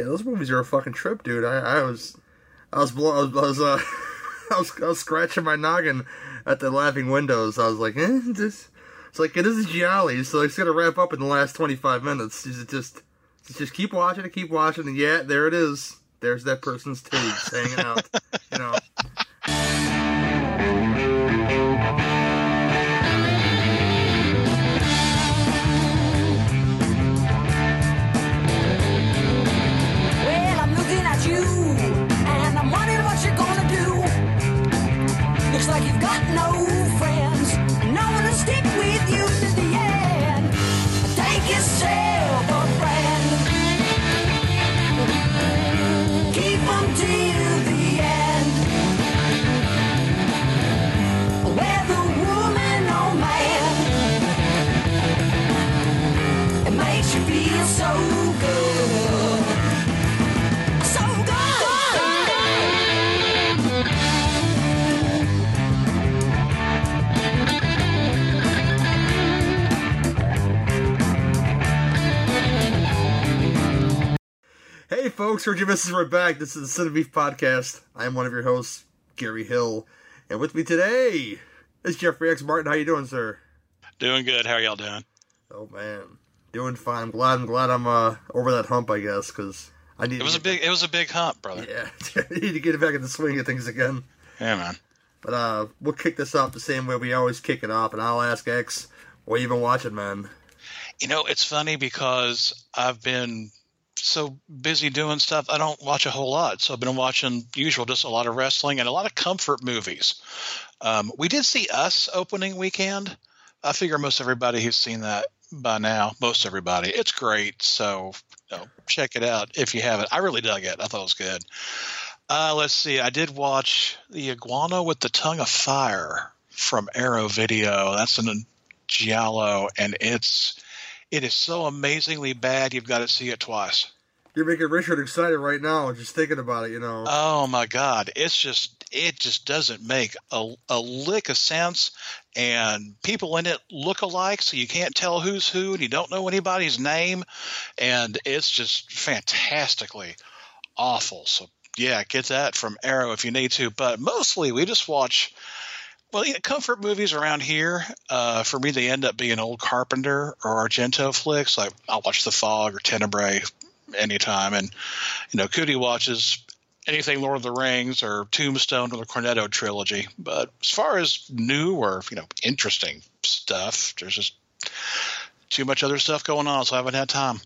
Yeah, those movies are a fucking trip, dude. I, I was, I was, I was, I was, uh, I was, I was scratching my noggin at the laughing windows. I was like, eh, this. It's like this is Gialli, so it's gonna wrap up in the last twenty five minutes. Is Just, just, just keep watching it, keep watching, and yeah, there it is. There's that person's tubes hanging out. You know. folks, You Misses We're back. This is the Cine Beef Podcast. I am one of your hosts, Gary Hill. And with me today is Jeffrey X. Martin. How you doing, sir? Doing good. How are y'all doing? Oh man. Doing fine. I'm glad I'm glad I'm uh over that hump, I guess, because I need It was a big. It was a big hump, brother. Yeah. I need to get back in the swing of things again. Yeah, man. But uh we'll kick this off the same way we always kick it off, and I'll ask X, what you been watching, man? You know, it's funny because I've been so busy doing stuff. I don't watch a whole lot, so I've been watching usual, just a lot of wrestling and a lot of comfort movies. Um, we did see Us opening weekend. I figure most everybody who's seen that by now, most everybody, it's great. So you know, check it out if you haven't. I really dug it. I thought it was good. Uh, let's see. I did watch the Iguana with the Tongue of Fire from Arrow Video. That's in Giallo, and it's it is so amazingly bad. You've got to see it twice. You're making Richard excited right now, just thinking about it, you know. Oh my God! It's just it just doesn't make a, a lick of sense, and people in it look alike, so you can't tell who's who, and you don't know anybody's name, and it's just fantastically awful. So yeah, get that from Arrow if you need to, but mostly we just watch. Well, know, comfort movies around here, uh, for me, they end up being old Carpenter or Argento flicks. Like I'll watch The Fog or Tenebrae anytime, and you know, Cootie watches anything Lord of the Rings or Tombstone or the Cornetto trilogy. But as far as new or you know interesting stuff, there's just too much other stuff going on, so I haven't had time.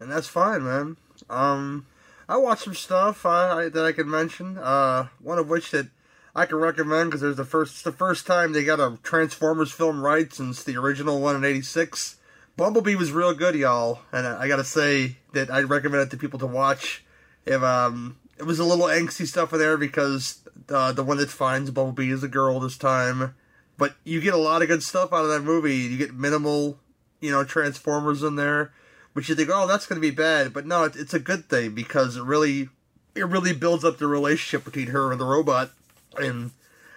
and that's fine, man. Um, I watched some stuff uh, that I could mention. Uh, one of which that I can recommend because there's the first it's the first time they got a Transformers film right since the original one in '86. Bumblebee was real good, y'all, and I, I gotta say that I recommend it to people to watch. If um, it was a little angsty stuff in there because uh, the one that finds Bumblebee is a girl this time, but you get a lot of good stuff out of that movie. You get minimal, you know, Transformers in there which you think, oh, that's to be bad, but no, it, it's a good thing because it really, it really builds up the relationship between her and the robot, and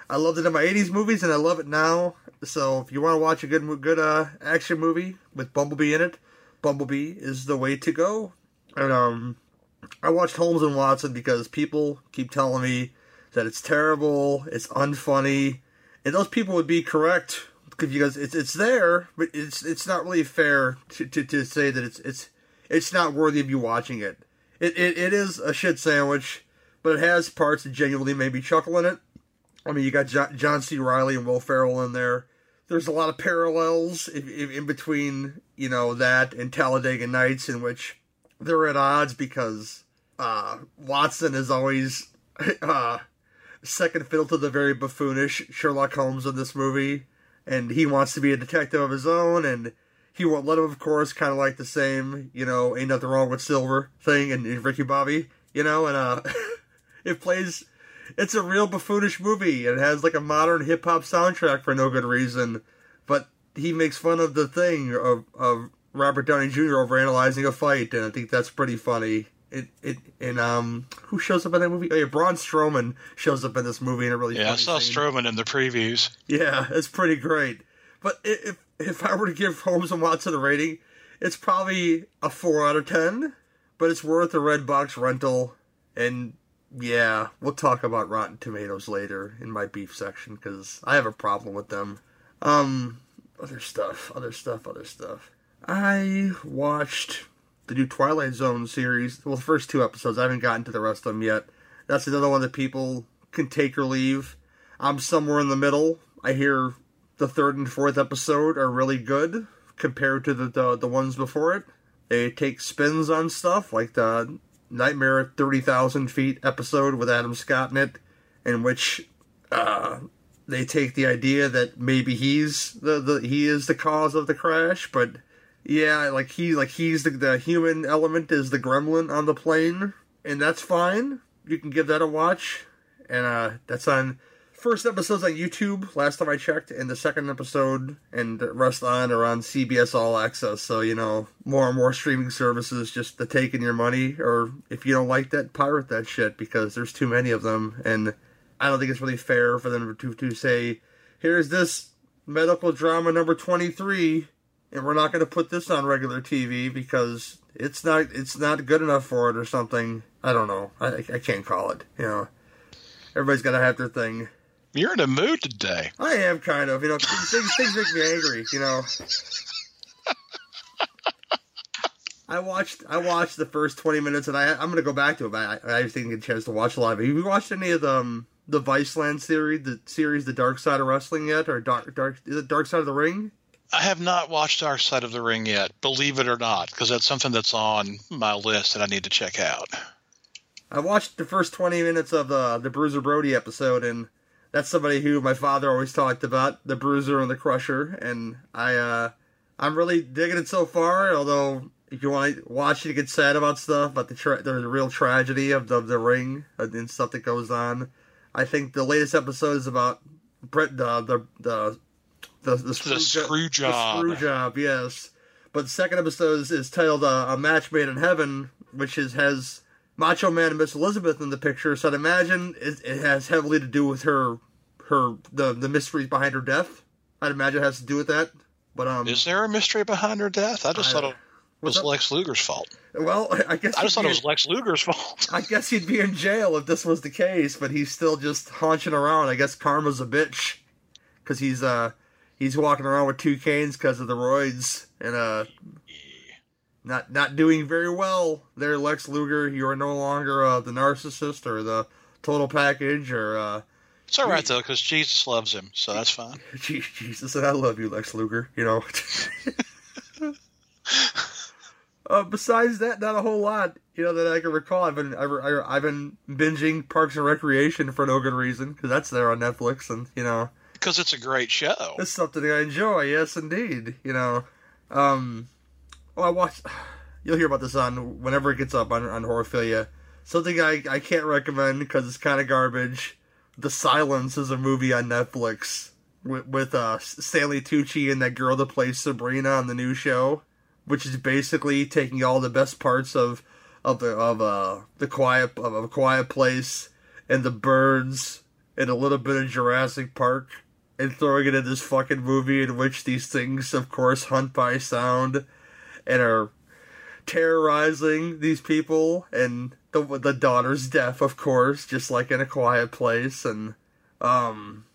I loved it in my '80s movies, and I love it now. So if you want to watch a good, good uh, action movie with Bumblebee in it, Bumblebee is the way to go. And um, I watched Holmes and Watson because people keep telling me that it's terrible, it's unfunny, and those people would be correct because it's it's there, but it's it's not really fair to, to, to say that it's it's it's not worthy of you watching it. It, it. it is a shit sandwich, but it has parts that genuinely made me chuckle in it. I mean, you got John, C. Reilly and Will Ferrell in there. There's a lot of parallels in, in, in between, you know, that and Talladega Nights, in which they're at odds because uh, Watson is always uh, second fiddle to the very buffoonish Sherlock Holmes in this movie and he wants to be a detective of his own, and he won't let him, of course, kind of like the same, you know, ain't nothing wrong with Silver thing, and, and Ricky Bobby, you know, and uh, it plays, it's a real buffoonish movie, it has like a modern hip hop soundtrack for no good reason, but he makes fun of the thing of of Robert Downey Jr. over analyzing a fight, and I think that's pretty funny. It it and um who shows up in that movie? Oh yeah, Braun Strowman shows up in this movie in a really Yeah, I saw scene. Strowman in the previews. Yeah, it's pretty great. But if if I were to give Holmes and Watson a rating, it's probably a four out of ten. but it's worth a red box rental. And yeah, we'll talk about Rotten Tomatoes later in my beef section because I have a problem with them. Um, other stuff, other stuff, other stuff. I watched the new Twilight Zone series. Well, the first two episodes. I haven't gotten to the rest of them yet. That's another one that people can take or leave. I'm somewhere in the middle. I hear the third and fourth episode are really good compared to the the, the ones before it. They take spins on stuff like the Nightmare at 30,000 Feet episode with Adam Scott in it, in which uh, they take the idea that maybe he's the, the he is the cause of the crash, but yeah, like he like he's the, the human element is the gremlin on the plane, and that's fine. You can give that a watch, and uh, that's on first episode's on YouTube. Last time I checked, and the second episode and the rest on are on CBS All Access. So you know more and more streaming services just to taking your money, or if you don't like that, pirate that shit because there's too many of them, and I don't think it's really fair for them to to say, here's this medical drama number twenty three, and we're not going to put this on regular TV because it's not it's not good enough for it or something. I don't know. I I can't call it. You know, everybody's got to have their thing. You're in a mood today. I am kind of, you know, things, things make me angry, you know. I watched I watched the first twenty minutes, and I I'm gonna go back to it. But I, I just didn't get a chance to watch a lot of it. Have you watched any of the um, the Viceland series, the series, The Dark Side of Wrestling yet, or Dark Dark is it Dark Side of the Ring? I have not watched Dark Side of the Ring yet, believe it or not, because that's something that's on my list that I need to check out. I watched the first twenty minutes of the the Bruiser Brody episode, and that's somebody who my father always talked about, the Bruiser and the Crusher, and I uh I'm really digging it so far. Although if you want to watch it, get sad about stuff, about the tra- the real tragedy of the, of the ring and stuff that goes on. I think the latest episode is about Brett the the the the, the, screw, The screw job. The screw job, yes. But the second episode is, is titled uh, "A Match Made in Heaven," which is has Macho Man and Miss Elizabeth in the picture. So I'd imagine it, it has heavily to do with her her the the mysteries behind her death. I'd imagine it has to do with that. But um, Is there a mystery behind her death? I just I- thought it was up? Lex Luger's fault. well, I guess I just thought be it was Lex Luger's fault. I guess he'd be in jail if this was the case, but he's still just haunching around. I guess karma's a bitch because he's uh he's walking around with two canes because of the roids and uh not not doing very well. There, Lex Luger, you are no longer uh, the narcissist or the total package or uh, It's all right though, because Jesus loves him, so that's fine. Jesus, and I love you, Lex Luger. You know. uh, besides that, not a whole lot. You know that I can recall. I've been I've, I've been binging Parks and Recreation for no good reason because that's there on Netflix, and you know Because it's a great show. it's something I enjoy. Yes, indeed. You know, um, well, I watched. You'll hear about this on whenever it gets up on on Horophilia. Something I I can't recommend because it's kind of garbage. The Silence is a movie on Netflix with with uh Stanley Tucci and that girl that plays Sabrina on the new show, which is basically taking all the best parts of of the of uh the quiet of a quiet place and the birds and a little bit of Jurassic Park and throwing it in this fucking movie in which these things, of course, hunt by sound and are terrorizing these people. And the the daughter's deaf, of course, just like in a quiet place. And um,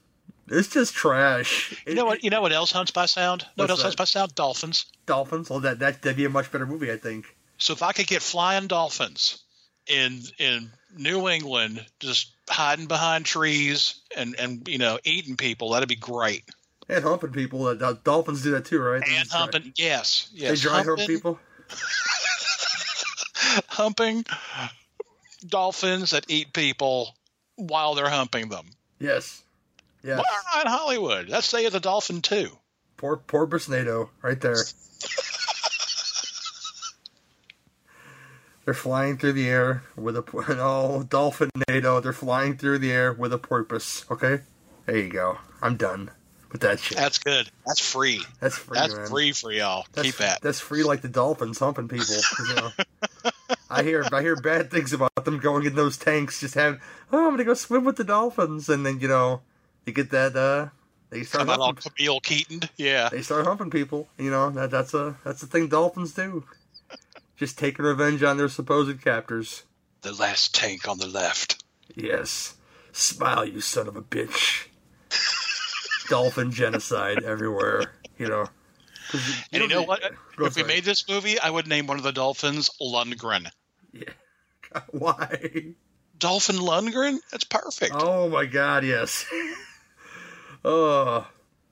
it's just trash. You know what? You know what else hunts by sound? No, what else that? hunts by sound? Dolphins. Dolphins. Well, that that that'd be a much better movie, I think. So if I could get flying dolphins in in New England, just hiding behind trees and and you know eating people, that'd be great. And humping people. Uh, dol- dolphins do that too, right? They And just dry- humping, yes, They yes, dry hump humping, people. humping dolphins that eat people while they're humping them. Yes. Yes. Why are not in Hollywood? That's say the dolphin too. Poor, poor Brisnado, right there. They're flying through the air with a oh dolphin NATO. They're flying through the air with a porpoise. Okay, there you go. I'm done with that shit. That's good. That's free. That's free, That's man. free for y'all. That's, Keep that. That's free, like the dolphins humping people. You know? I hear I hear bad things about them going in those tanks. Just having oh, I'm gonna go swim with the dolphins, and then you know you get that uh they start Come humping, Camille Keaton. Yeah. they start humping people. You know that that's a that's the thing dolphins do. just taking revenge on their supposed captors. The last tank on the left. Yes. Smile, you son of a bitch. Dolphin genocide everywhere, you know. And you know what? Go if we made this movie, I would name one of the dolphins Lundgren. Yeah. Why? Dolphin Lundgren? That's perfect. Oh my god, yes. oh.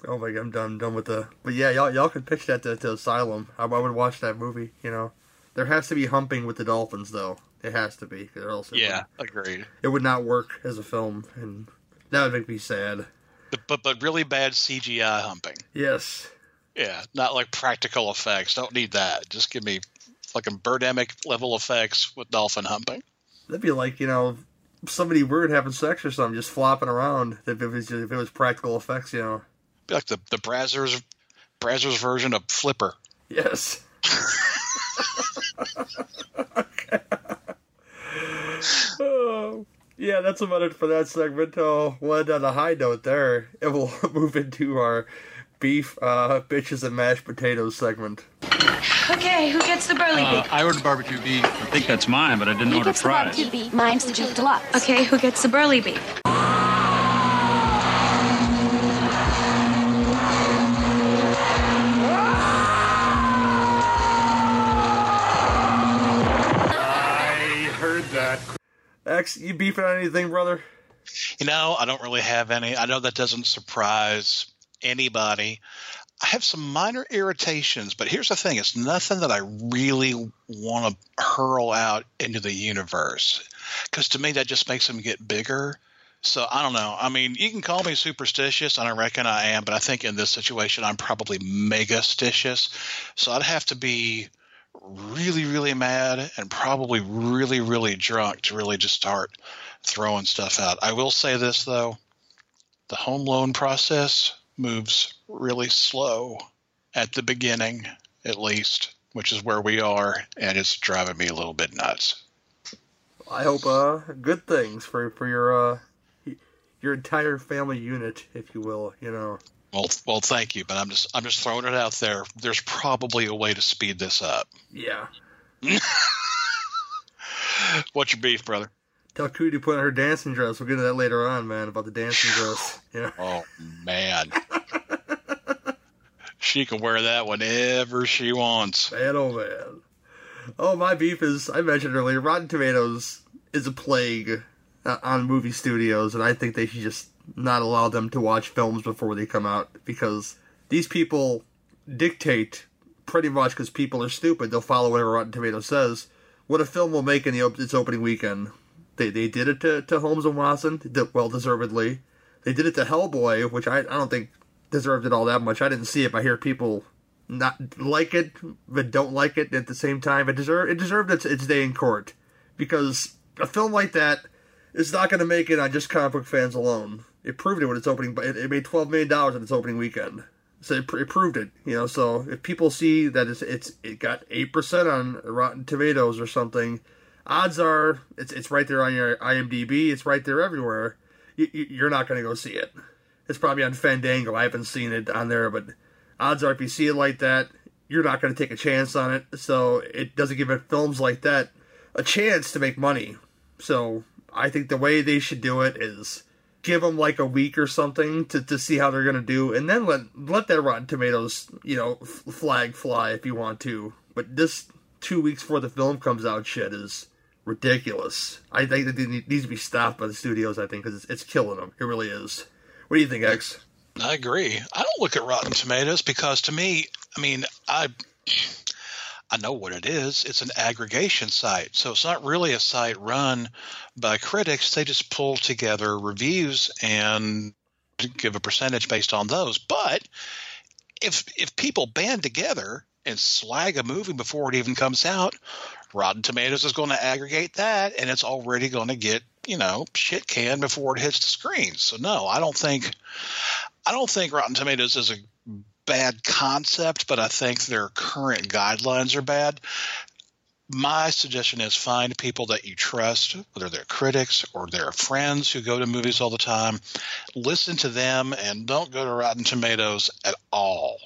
Oh my god, I'm done done with the But yeah, y'all y'all can pitch that to, to Asylum. I, I would watch that movie, you know. There has to be humping with the dolphins though. It has to be, or else yeah, agreed. would, it would not work as a film and that would make me sad. But, but really bad CGI humping. Yes. Yeah, not like practical effects. Don't need that. Just give me fucking Birdemic level effects with dolphin humping. That'd be like, you know, somebody weird having sex or something, just flopping around. If it was if it was practical effects, you know. Be like the the Brazzers Brazzers version of Flipper. Yes. oh, yeah, that's about it for that segment. Oh, we'll end on a high note there, and we'll move into our beef, uh, bitches and mashed potatoes segment. Okay, who gets the burly Uh, beef? I ordered barbecue beef. I think that's mine, but I didn't He order gets the fries. barbecue beef. Mine's the beef deluxe. Okay, who gets the burly beef? X, you beefing on anything, brother? You know, I don't really have any. I know that doesn't surprise anybody. I have some minor irritations, but here's the thing it's nothing that I really want to hurl out into the universe. Because to me, that just makes them get bigger. So I don't know. I mean, you can call me superstitious, and I reckon I am, but I think in this situation, I'm probably mega-stitious. So I'd have to be really, really mad and probably really, really drunk to really just start throwing stuff out. I will say this though, the home loan process moves really slow at the beginning, at least, which is where we are, and it's driving me a little bit nuts. I hope uh good things for for your uh your entire family unit, if you will. You know. Well, well, thank you, but I'm just I'm just throwing it out there. There's probably a way to speed this up. Yeah. What's your beef, brother? Tell Cootie to put on her dancing dress. We'll get to that later on, man, about the dancing dress. Yeah. Oh man, she can wear that whenever she wants. Man, oh man. Oh, my beef is, I mentioned earlier, Rotten Tomatoes is a plague uh, on movie studios, and I think they should just not allow them to watch films before they come out because these people dictate pretty much because people are stupid. They'll follow whatever Rotten Tomatoes says. What a film will make in the op- its opening weekend. They they did it to, to Holmes and Watson, well deservedly. They did it to Hellboy, which I, I don't think deserved it all that much. I didn't see it, I hear people not like it but don't like it at the same time. It deserved it deserved its, its day in court because a film like that is not going to make it on just comic book fans alone. It proved it when its opening, but it, it made twelve million dollars on its opening weekend. So it, it proved it, you know. So if people see that it's, it's it got eight percent on Rotten Tomatoes or something, odds are it's it's right there on your IMDb. It's right there everywhere. You, you- you're not going to go see it. It's probably on Fandango. I haven't seen it on there, but odds are if you see it like that, you're not going to take a chance on it. So it doesn't give it films like that a chance to make money. So I think the way they should do it is give them like a week or something to, to see how they're to do, and then let let that Rotten Tomatoes you know f- flag fly if you want to. But this two weeks before the film comes out shit is ridiculous. I think that it needs to be stopped by the studios. I think because it's, it's killing them. It really is. What do you think, X? I agree. I don't look at Rotten Tomatoes because to me, I mean, I I know what it is. It's an aggregation site. So it's not really a site run by critics. They just pull together reviews and give a percentage based on those. But if if people band together and slag a movie before it even comes out, Rotten Tomatoes is going to aggregate that and it's already going to get, you know, shit canned before it hits the screen. So no, I don't think I don't think Rotten Tomatoes is a bad concept, but I think their current guidelines are bad. My suggestion is find people that you trust, whether they're critics or they're friends who go to movies all the time. Listen to them and don't go to Rotten Tomatoes at all.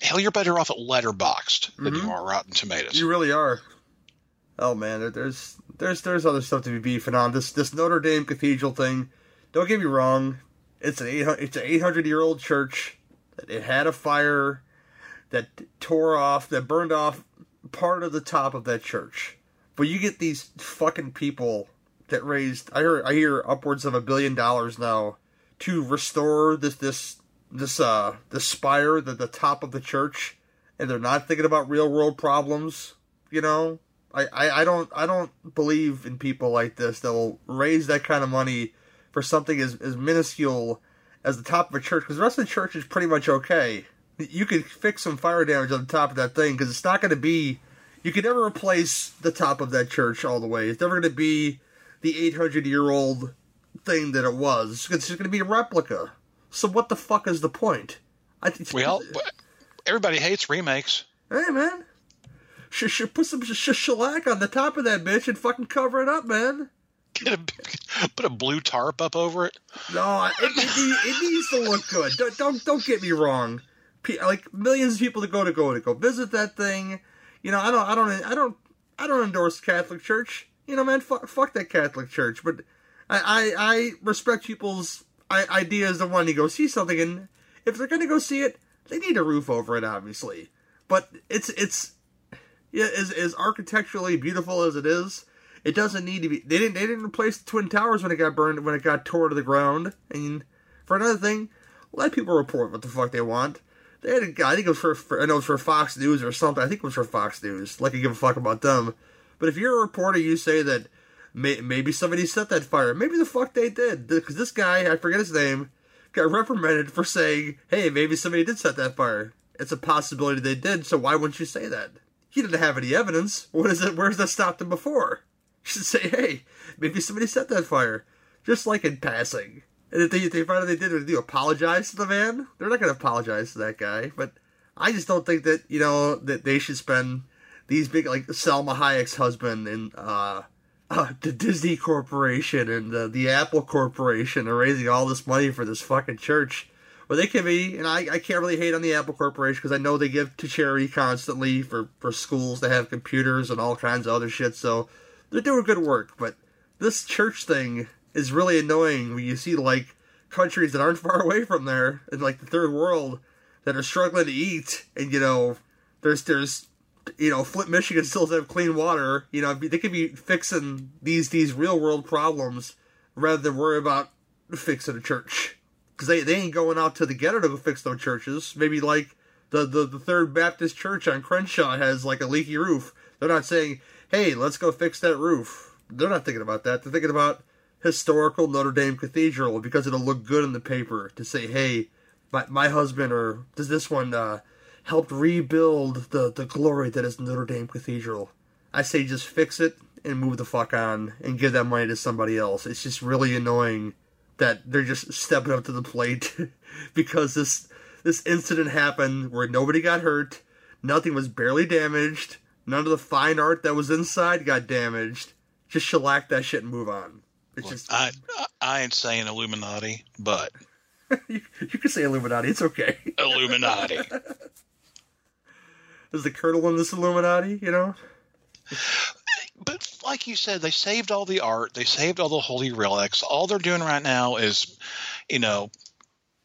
Hell, you're better off at Letterboxd than you mm-hmm. are Rotten Tomatoes. You really are. Oh man, there's there's there's other stuff to be beefing on. This this Notre Dame Cathedral thing. Don't get me wrong. It's an eight it's an eight hundred year old church. It had a fire that tore off that burned off part of the top of that church. But you get these fucking people that raised I hear I hear upwards of a billion dollars now to restore this this this uh this spire the the top of the church and they're not thinking about real world problems, you know? I, I, I don't I don't believe in people like this that will raise that kind of money for something as, as minuscule as the top of a church because the rest of the church is pretty much okay. You could fix some fire damage on the top of that thing because it's not going to be. You can never replace the top of that church all the way. It's never going to be the 800 year old thing that it was. It's just going to be a replica. So what the fuck is the point? I think Well, everybody hates remakes. Hey man, sh- sh- put some sh- sh- shellac on the top of that bitch and fucking cover it up, man. Get a, put a blue tarp up over it. No, it, it, it needs to look good. Don't don't, don't get me wrong. Like millions of people to go to go to go visit that thing. You know, I don't I don't I don't I don't endorse Catholic Church. You know, man, fuck, fuck that Catholic Church. But I I, I respect people's ideas of wanting to go see something, and if they're gonna go see it, they need a roof over it, obviously. But it's it's yeah, as as architecturally beautiful as it is, it doesn't need to be. They didn't they didn't replace the twin towers when it got burned when it got tore to the ground. And for another thing, let people report what the fuck they want. They had a guy. I think it was for, for I know it was for Fox News or something. I think it was for Fox News. Like I give a fuck about them. But if you're a reporter, you say that may, maybe somebody set that fire. Maybe the fuck they did because this guy I forget his name got reprimanded for saying, "Hey, maybe somebody did set that fire." It's a possibility they did. So why wouldn't you say that? He didn't have any evidence. What is it? Where's that stopped him before? Should say, hey, maybe somebody set that fire. Just like in passing. And if they, they finally did do you apologize to the man? They're not going to apologize to that guy. But I just don't think that, you know, that they should spend these big, like Salma Hayek's husband and, uh, uh, the Disney Corporation and the, the Apple Corporation are raising all this money for this fucking church. Well, they can be, and I, I can't really hate on the Apple Corporation because I know they give to charity constantly for, for schools to have computers and all kinds of other shit, so they're doing good work. But this church thing is really annoying when you see, like, countries that aren't far away from there, in, like, the third world, that are struggling to eat, and, you know, there's, there's, you know, Flint, Michigan still doesn't have clean water. You know, they could be fixing these, these real world problems rather than worry about fixing a church because they, they ain't going out to the ghetto to go fix no churches. Maybe like the, the the Third Baptist Church on Crenshaw has like a leaky roof. They're not saying, "Hey, let's go fix that roof." They're not thinking about that. They're thinking about historical Notre Dame Cathedral because it'll look good in the paper to say, "Hey, my my husband or does this one uh, helped rebuild the the glory that is Notre Dame Cathedral." I say just fix it and move the fuck on and give that money to somebody else. It's just really annoying that they're just stepping up to the plate because this this incident happened where nobody got hurt, nothing was barely damaged, none of the fine art that was inside got damaged. Just shellac that shit and move on. It's just I I ain't saying Illuminati, but you, you can say Illuminati. It's okay. Illuminati. Is the Colonel in this Illuminati? You know. but like you said, they saved all the art, they saved all the holy relics. All they're doing right now is, you know,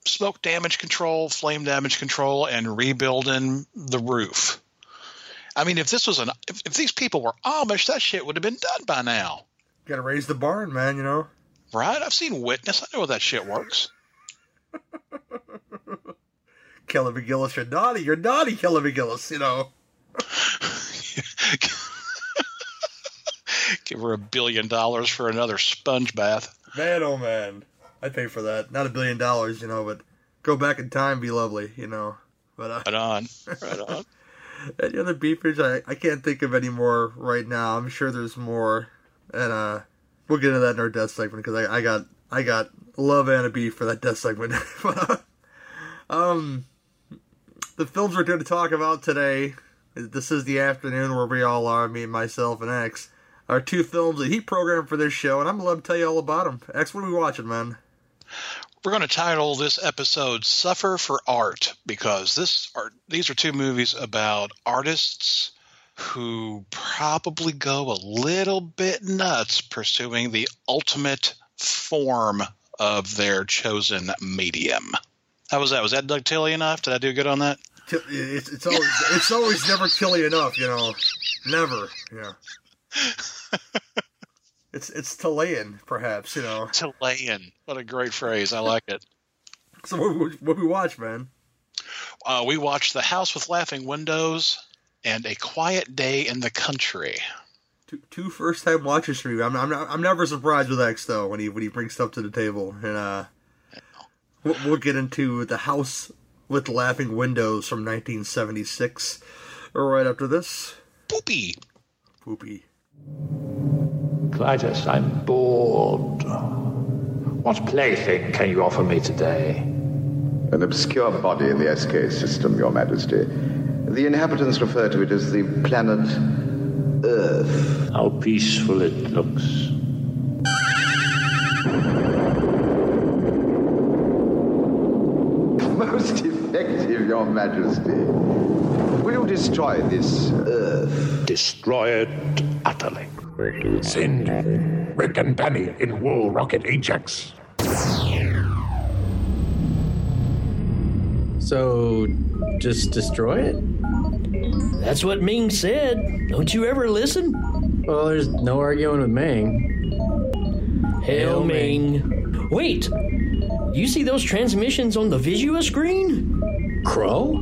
smoke damage control, flame damage control, and rebuilding the roof. I mean, if this was an if, if these people were Amish, that shit would have been done by now, Got to raise the barn, man. You know. right? I've seen Witness. I know how that shit works. Kelly McGillis, you're naughty. You're naughty, Kelly McGillis. You know. Give her a billion dollars for another sponge bath. Man, oh man, I'd pay for that. Not a billion dollars, you know, but go back in time, be lovely, you know. But uh, Right on, right on. Any other beefers, I, I can't think of any more right now. I'm sure there's more, and uh, we'll get into that in our death segment because I, I got I got love and a beef for that death segment. Um, the films we're going to talk about today. This is the afternoon where we all are, me, myself, and X. Are two films that he programmed for this show, and I'm love to tell you all about them. X, what are we watching, man? We're going to title this episode "Suffer for Art" because this are these are two movies about artists who probably go a little bit nuts pursuing the ultimate form of their chosen medium. How was that? Was that Doug Tilley enough? Did I do good on that? It's, it's always it's always never killy enough, you know. Never, yeah. It's it's Chilean, perhaps, you know. Chilean. What a great phrase. I like it. So what, what, we watch, man? Uh, we watched The House with Laughing Windows and A Quiet Day in the Country. Two, two first time watches for you. I'm I'm, not, I'm never surprised with X though when he when he brings stuff to the table, and uh, we'll, we'll get into the House with Laughing Windows from 1976 right after this. Poopy. Poopy. Klytus, I'm bored. What plaything can you offer me today? An obscure body in the SK system, Your Majesty. The inhabitants refer to it as the planet Earth. How peaceful it looks. Most effective, Your Majesty. Will you destroy this Earth? Destroy it utterly. Send Rick and Danny in War Rocket Ajax. So, just destroy it? That's what Ming said. Don't you ever listen? Well, there's no arguing with Ming. Hail Ming. Wait! You see those transmissions on the Visua screen? Crow?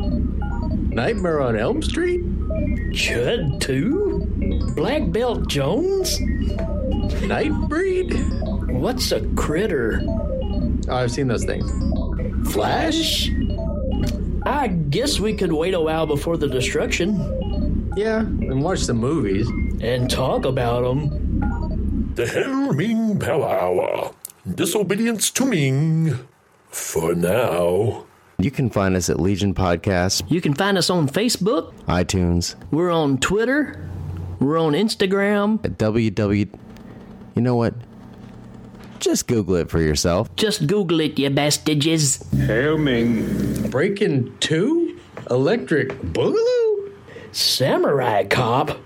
Nightmare on Elm Street? Chud 2? Black Belt Jones? Nightbreed? What's a critter? Oh, I've seen those things. Flash? I guess we could wait a while before the destruction Yeah, and watch the movies. and talk about them. The Hell Ming Power Hour. Disobedience to Ming. For now. You can find us at Legion Podcasts, You can find us on Facebook. iTunes, We're on Twitter. We're on Instagram. at www. You know what? Just Google it for yourself. Just Google it, you bastages. Hail Ming. Breaking 2? Electric Boogaloo? Samurai Cop.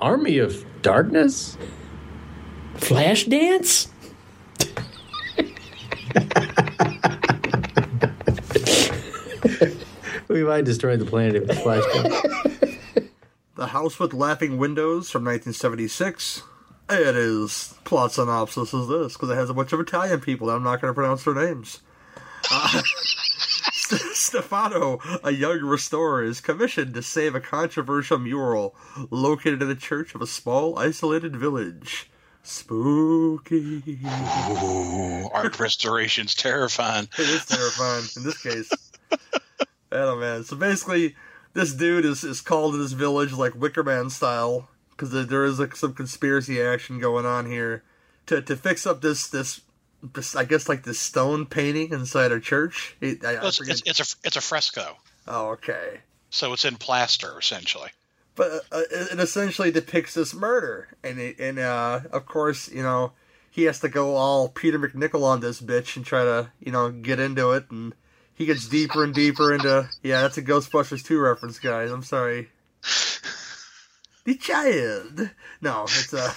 Army of Darkness? Flash Dance? We might destroy the planet if the Flash comes. The House with Laughing Windows from 1976. It is plot synopsis is this because it has a bunch of Italian people that I'm not going to pronounce their names. Uh, Stefano, a young restorer, is commissioned to save a controversial mural located in the church of a small, isolated village. Spooky. Ooh, art restoration's terrifying. It is terrifying in this case. I don't know, man. So basically, this dude is, is called to this village like Wicker Man style because there is like some conspiracy action going on here to to fix up this this. this I guess like this stone painting inside a church. It, I, Well, It's, it's, it's a it's a fresco, oh, okay. so it's in plaster essentially. But uh, it it essentially depicts this murder, and it, and uh, of course, you know, he has to go all Peter MacNicol on this bitch and try to, you know, get into it, and he gets deeper and deeper into. Yeah, that's a Ghostbusters two reference, guys. I'm sorry. The child. No, it's uh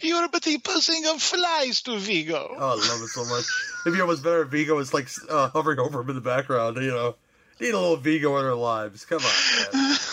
You're but the buzzing of flies to Vigo. Oh, I love it so much. It'd be almost better if Vigo was like uh, hovering over him in the background. You know, need a little Vigo in our lives. Come on, man.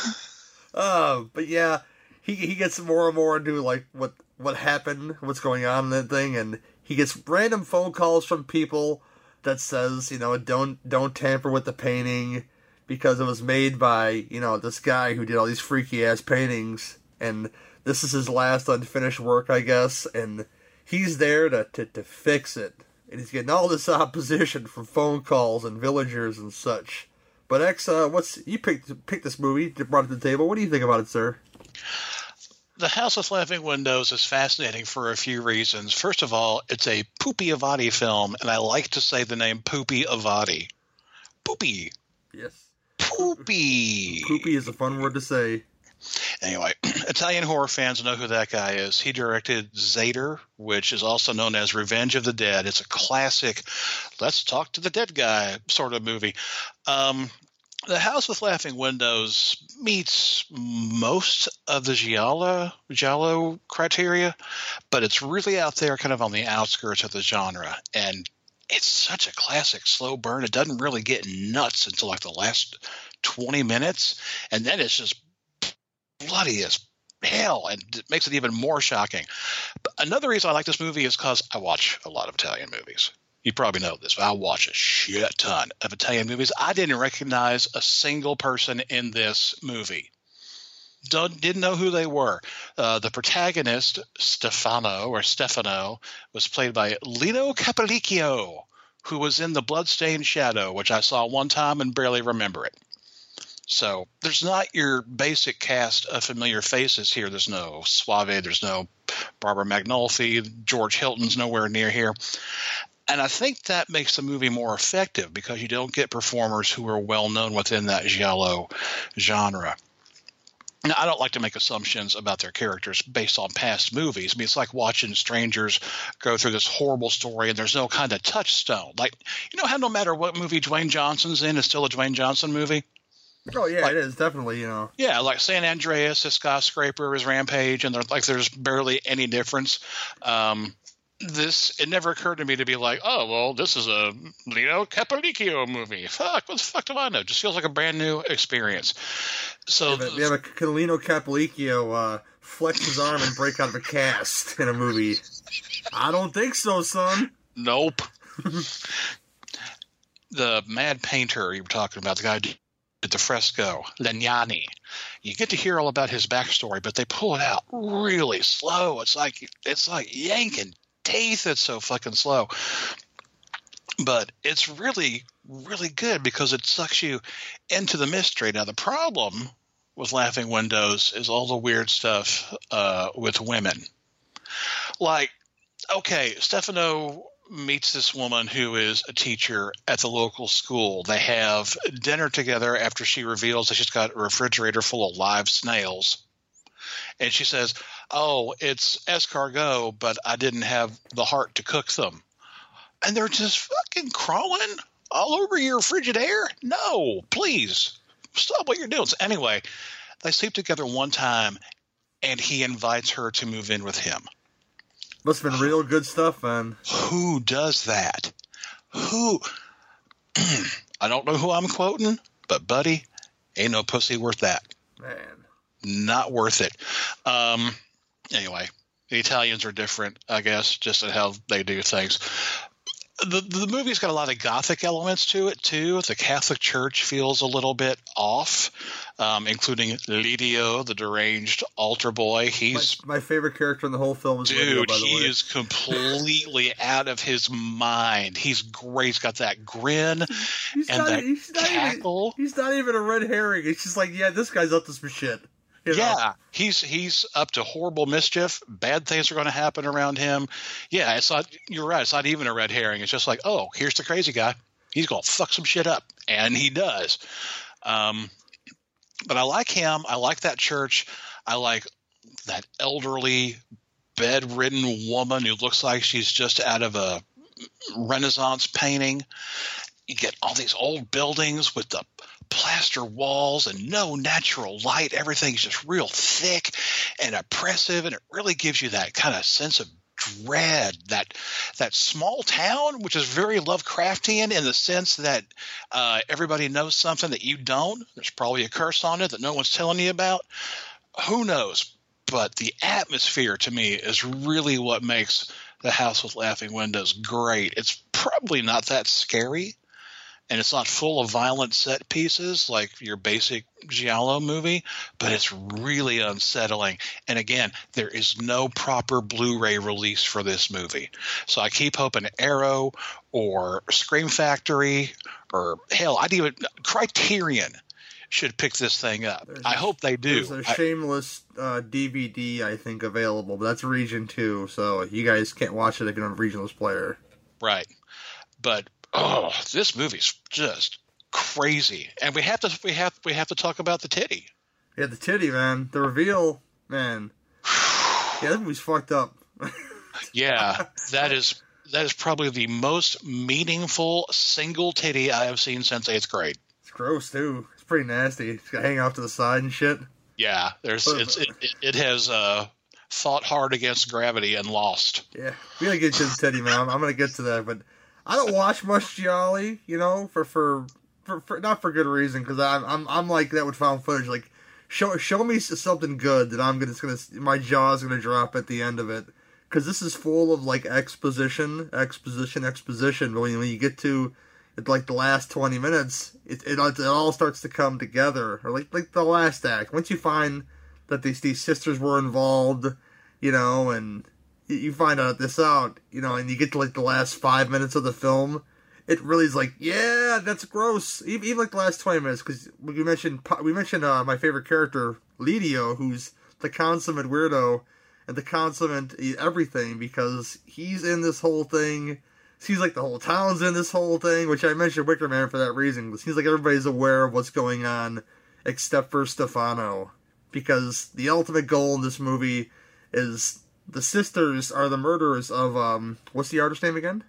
Um, but yeah, he he gets more and more into like what what happened, what's going on in that thing, and he gets random phone calls from people that says, you know, don't don't tamper with the painting because it was made by you know this guy who did all these freaky ass paintings, and this is his last unfinished work, I guess, and he's there to to, to fix it, and he's getting all this opposition from phone calls and villagers and such. But X, uh, what's you picked picked this movie, brought it to the table. What do you think about it, sir? The House with Laughing Windows is fascinating for a few reasons. First of all, it's a Poopy Avati film, and I like to say the name Poopy Avati. Poopy. Yes. Poopy. Poopy is a fun word to say. Anyway, Italian horror fans know who that guy is. He directed Zeder, which is also known as Revenge of the Dead. It's a classic, let's talk to the dead guy sort of movie. Um, The House with Laughing Windows meets most of the giallo giallo criteria, but it's really out there, kind of on the outskirts of the genre, and it's such a classic slow burn. It doesn't really get nuts until like the last twenty minutes, and then it's just bloody as hell, and it makes it even more shocking. But another reason I like this movie is because I watch a lot of Italian movies you probably know this, but I watch a shit ton of Italian movies. I didn't recognize a single person in this movie. Don't, didn't know who they were. Uh, the protagonist, Stefano or Stefano, was played by Lino Capolicchio, who was in The Bloodstained Shadow, which I saw one time and barely remember it. So there's not your basic cast of familiar faces here. There's no Suave, there's no Barbara Magnolfi, George Hilton's nowhere near here. And I think that makes the movie more effective because you don't get performers who are well known within that giallo genre. Now, I don't like to make assumptions about their characters based on past movies. I mean, it's like watching strangers go through this horrible story and there's no kind of touchstone. Like, you know how no matter what movie Dwayne Johnson's in, it's still a Dwayne Johnson movie? Oh yeah, Like- it is definitely you know. Yeah, like San Andreas, his skyscraper, his rampage, and like there's barely any difference. Um, this it never occurred to me to be like, oh well, this is a Lino Capolicchio movie. Fuck, what the fuck do I know? Just feels like a brand new experience. So We have a Calino Capolicchio uh, flex his arm and break out of a cast in a movie. I don't think so, son. Nope. the mad painter you were talking about, the guy did the fresco, Legnani. You get to hear all about his backstory, but they pull it out really slow. It's like it's like yanking teeth. It's so fucking slow. But it's really, really good because it sucks you into the mystery. Now the problem with Laughing Windows is all the weird stuff uh, with women. Like okay, Stefano meets this woman who is a teacher at the local school. They have dinner together after she reveals that she's got a refrigerator full of live snails. And she says, Oh, it's escargot, but I didn't have the heart to cook them. And they're just fucking crawling all over your Frigidaire? No, please stop what you're doing. So, anyway, they sleep together one time and he invites her to move in with him. Must have been real good stuff, man. Who does that? Who? I don't know who I'm quoting, but buddy, ain't no pussy worth that. Man. Not worth it. Um, anyway, the Italians are different, I guess, just in how they do things. The the movie's got a lot of gothic elements to it too. The Catholic Church feels a little bit off, um, including Lidio, the deranged altar boy. He's My favorite character in the whole film is Dude, by the he way. is completely out of his mind. He's great. He's got that grin He's and not, that he's, not even, cackle. he's not even a red herring. It's just like, yeah, this guy's up to some shit. You know? Yeah, he's he's up to horrible mischief. Bad things are going to happen around him. Yeah, it's not. You're right. It's not even a red herring. It's just like, oh, here's the crazy guy. He's going to fuck some shit up, and he does. Um, but I like him. I like that church. I like that elderly, bedridden woman who looks like she's just out of a Renaissance painting. You get all these old buildings with the plaster walls and no natural light. Everything's just real thick and oppressive, and it really gives you that kind of sense of dread that that small town which is very lovecraftian in the sense that uh, everybody knows something that you don't. There's probably a curse on it that no one's telling you about. Who knows? But the atmosphere to me is really what makes the house with laughing windows great. It's probably not that scary and it's not full of violent set pieces like your basic giallo movie but it's really unsettling and again there is no proper blu-ray release for this movie so i keep hoping arrow or scream factory or hell i'd even criterion should pick this thing up i hope they do There's a shameless uh, DVD, I think, available, but that's Region 2, so you guys can't watch it if you don't have a regionless player. Right. But oh, this movie's just crazy. And we have to we have we have to talk about the titty. Yeah, the titty, man. The reveal, man. Yeah, that movie's fucked up. Yeah, that is that is probably the most meaningful single titty I have seen since eighth grade. It's gross too. It's pretty nasty. It's got hang off to the side and shit. Yeah, there's it's it, it, has uh, fought hard against gravity and lost. Yeah, we gotta get to the Teddy man. I'm, I'm gonna get to that, but I don't watch much giallo, you know, for for for, for not for good reason because I'm I'm I'm like that with found footage. Like, show show me something good that I'm gonna it's gonna my jaw's gonna drop at the end of it because this is full of like exposition, exposition, exposition. But when you, when you get to like the last twenty minutes, it, it it all starts to come together, or like like the last act. Once you find that these these sisters were involved, you know, and you- find out this out, you know, and you get to like the last five minutes of the film, it really is like, yeah, that's gross. Even, even like the last twenty minutes, because we mentioned we mentioned uh, my favorite character, Lidio, who's the consummate weirdo and the consummate everything because he's in this whole thing. Seems like the whole town's in this whole thing, which I mentioned Wicker Man for that reason. It seems like everybody's aware of what's going on, except for Stefano, because the ultimate goal in this movie is the sisters are the murderers of um what's the artist name again?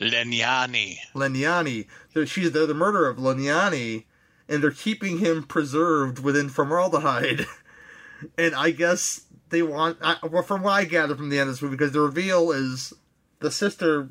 Legnani. Legnani. They're, she's they're the murderer of Legnani, and they're keeping him preserved within formaldehyde. and I guess they want, I, well, from what I gather from the end of this movie, because the reveal is the sister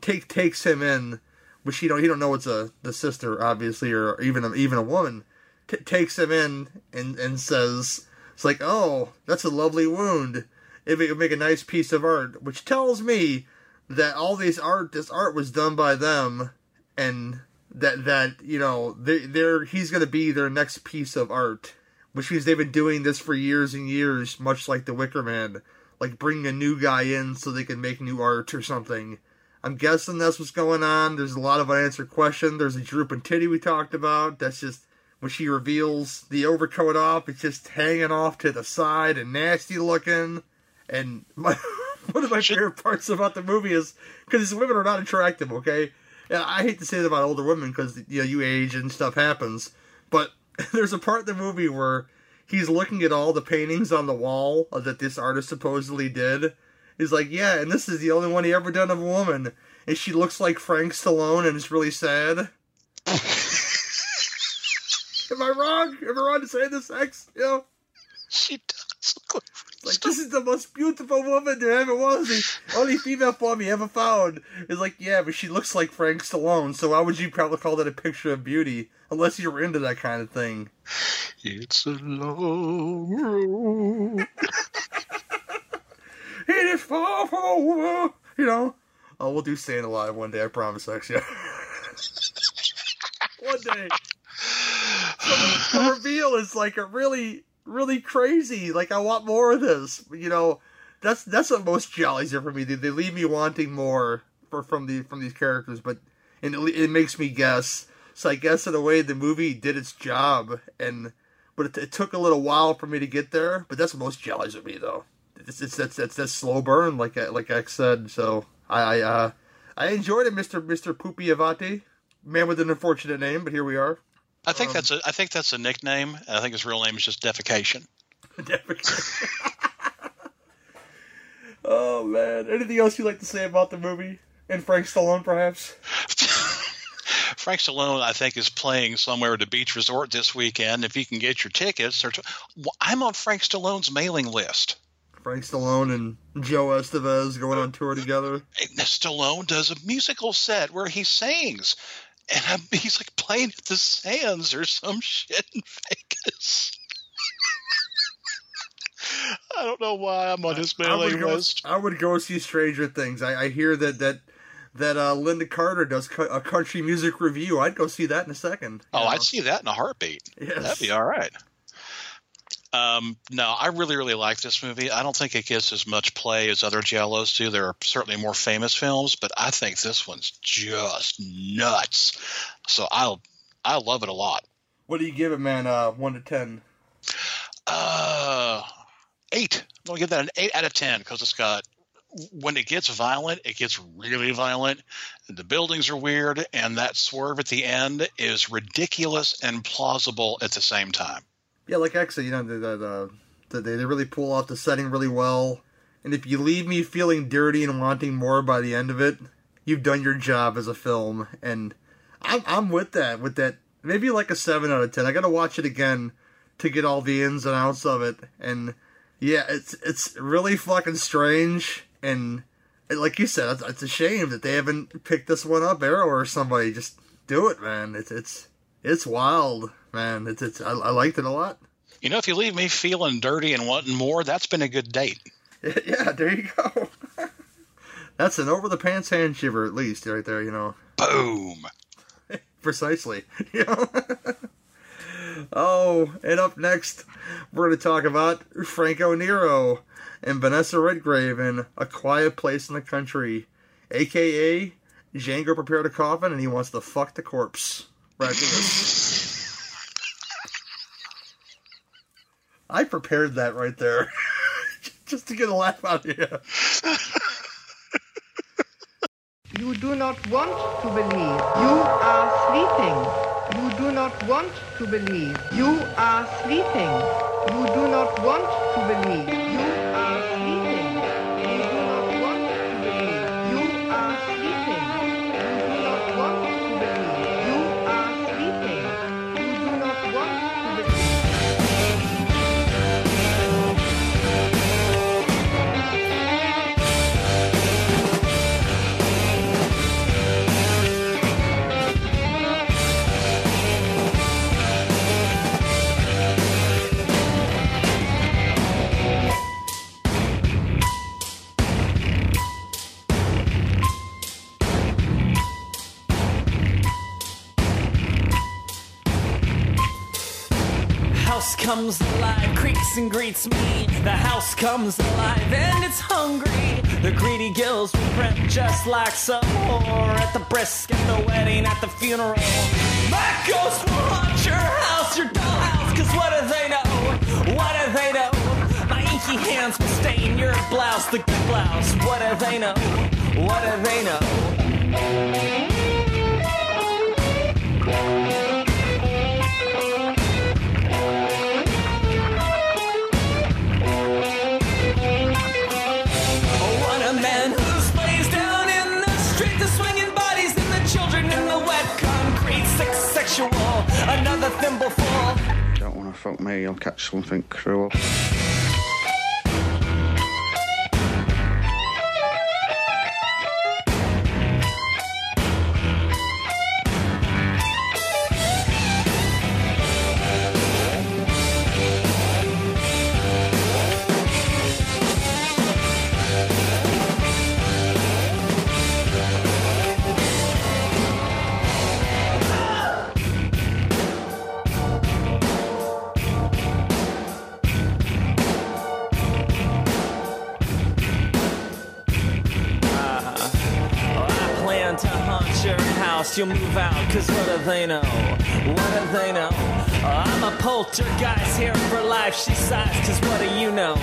take takes him in, which he don't he don't know it's a the sister obviously or even a, even a woman, t- takes him in and and says it's like oh that's a lovely wound. If it would make a nice piece of art, which tells me that all these art this art was done by them and that that you know they they're he's to be their next piece of art which means they've been doing this for years and years much like the wicker man like bringing a new guy in so they can make new art or something. I'm guessing that's what's going on. There's a lot of unanswered questions. There's a drooping titty we talked about. That's just when she reveals. The overcoat off it's just hanging off to the side and nasty looking and my one of my favorite parts about the movie is because these women are not attractive, okay? And I hate to say that about older women because you know you age and stuff happens, but there's a part in the movie where he's looking at all the paintings on the wall that this artist supposedly did. He's like, yeah, and this is the only one he ever done of a woman, and she looks like Frank Stallone, and it's really sad. Am I wrong? Am I wrong to say this, X? You know? She does look like like this is the most beautiful woman there ever was. The only female form he ever found. Is like, yeah, but she looks like Frank Stallone. So why would you probably call that a picture of beauty? Unless you're into that kind of thing. It's a long road. It is far from over. You know. Oh, we'll do Staying Alive one day. I promise, X. Yeah. one day. So the reveal is like a really really crazy. Like I want more of this. You know, that's that's what most giallos are for me. They, they leave me wanting more for from the from these characters, but and it, it makes me guess. So I guess in a way the movie did its job, and but it, it took a little while for me to get there. But that's most giallos with me though. It's it's that's that's that slow burn, like I- like X said. So I I, uh, I enjoyed it, Mister Mister Pupi Avati, man with an unfortunate name, but here we are. I think um, that's a I think that's a nickname. I think his real name is just defecation. Oh man! Anything else you'd like to say about the movie and Frank Stallone, perhaps? Frank Stallone, I think, is playing somewhere at a beach resort this weekend. If you can get your tickets, or Well, I'm on Frank Stallone's mailing list. Frank Stallone and Joe Estevez going on tour together. Stallone does a musical set where he sings, and I'm, he's like playing at the Sands or some shit in Vegas. I don't know why I'm on his I mailing would, go, list. I would go see Stranger Things. I, I hear that that that uh, Lynda Carter does cu- a country music review. I'd go see that in a second. Oh, know? I'd see that in a heartbeat. Yes. That'd be all right. Um, no, I really, really like this movie. I don't think it gets as much play as other giallos do. There are certainly more famous films, but I think this one's just nuts. So I, I love it a lot. What do you give it, man? Uh, one to ten. Uh, eight. I'm gonna give that an eight out of ten because it's got when it gets violent, it gets really violent. The buildings are weird, and that swerve at the end is ridiculous and plausible at the same time. Yeah, like X, you know, that uh, that they they really pull off the setting really well. And if you leave me feeling dirty and wanting more by the end of it, you've done your job as a film. And I'm I'm with that, with that maybe like a seven out of ten. I gotta watch it again to get all the ins and outs of it. And yeah, it's it's really fucking strange. And like you said, it's, it's a shame that they haven't picked this one up. Arrow or somebody just do it, man. It's it's it's wild, man. It's it's I, I liked it a lot. You know, if you leave me feeling dirty and wanting more, that's been a good date. Yeah, there you go. That's an over the pants hand shiver, at least, right there. You know. Boom. Precisely. You know? oh, and up next, we're going to talk about Franco Nero and Vanessa Redgrave in A Quiet Place in the Country, aka Django prepared a coffin and he wants to fuck the corpse. Right. I prepared that right there. Just to get a laugh out of you. You do not want to believe. You are sleeping. You do not want to believe. You are sleeping. You do not want to believe. Comes alive, creaks and greets me. The house comes alive and it's hungry. The greedy gills will prep just like some whore at the brisket, the wedding, at the funeral. My ghost will haunt your house, your dollhouse, cause what do they know? What do they know? My inky hands will stain your blouse, the good blouse. What do they know? What do they know? Another. Don't want to fuck me, I'll catch something cruel. She sighs, cause what do you know?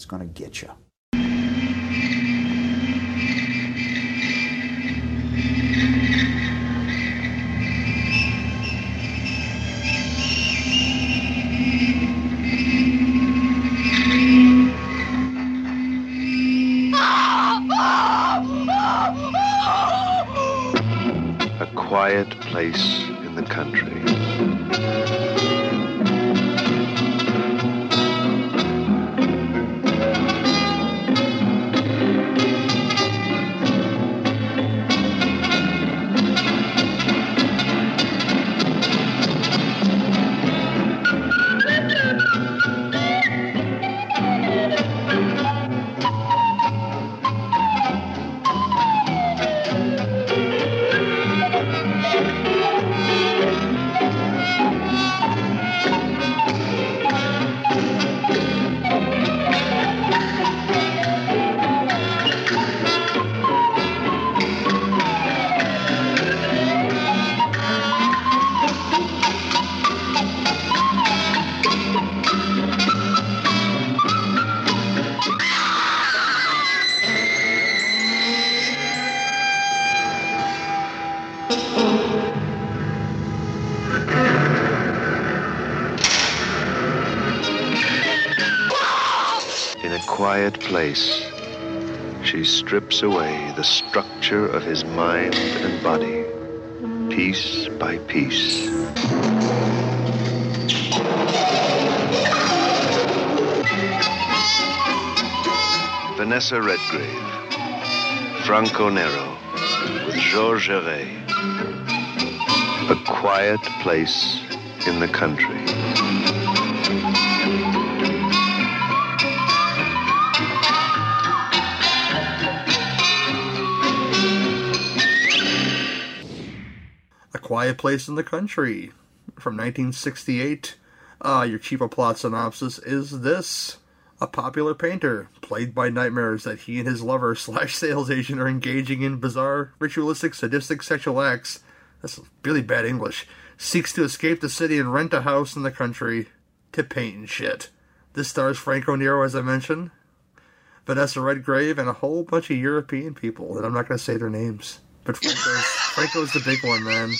It's going to get you. Quiet place, she strips away the structure of his mind and body, piece by piece. Vanessa Redgrave, Franco Nero, with Georges Géret. A quiet place in the country. Quiet Place in the Country from 1968. Uh, your cheaper plot synopsis is this. A popular painter, plagued by nightmares that he and his lover slash sales agent are engaging in bizarre, ritualistic, sadistic sexual acts. That's really bad English. Seeks to escape the city and rent a house in the country to paint and shit. This stars Franco Nero, as I mentioned, Vanessa Redgrave, and a whole bunch of European people that I'm not going to say their names. But Franco's, Franco's the big one, man.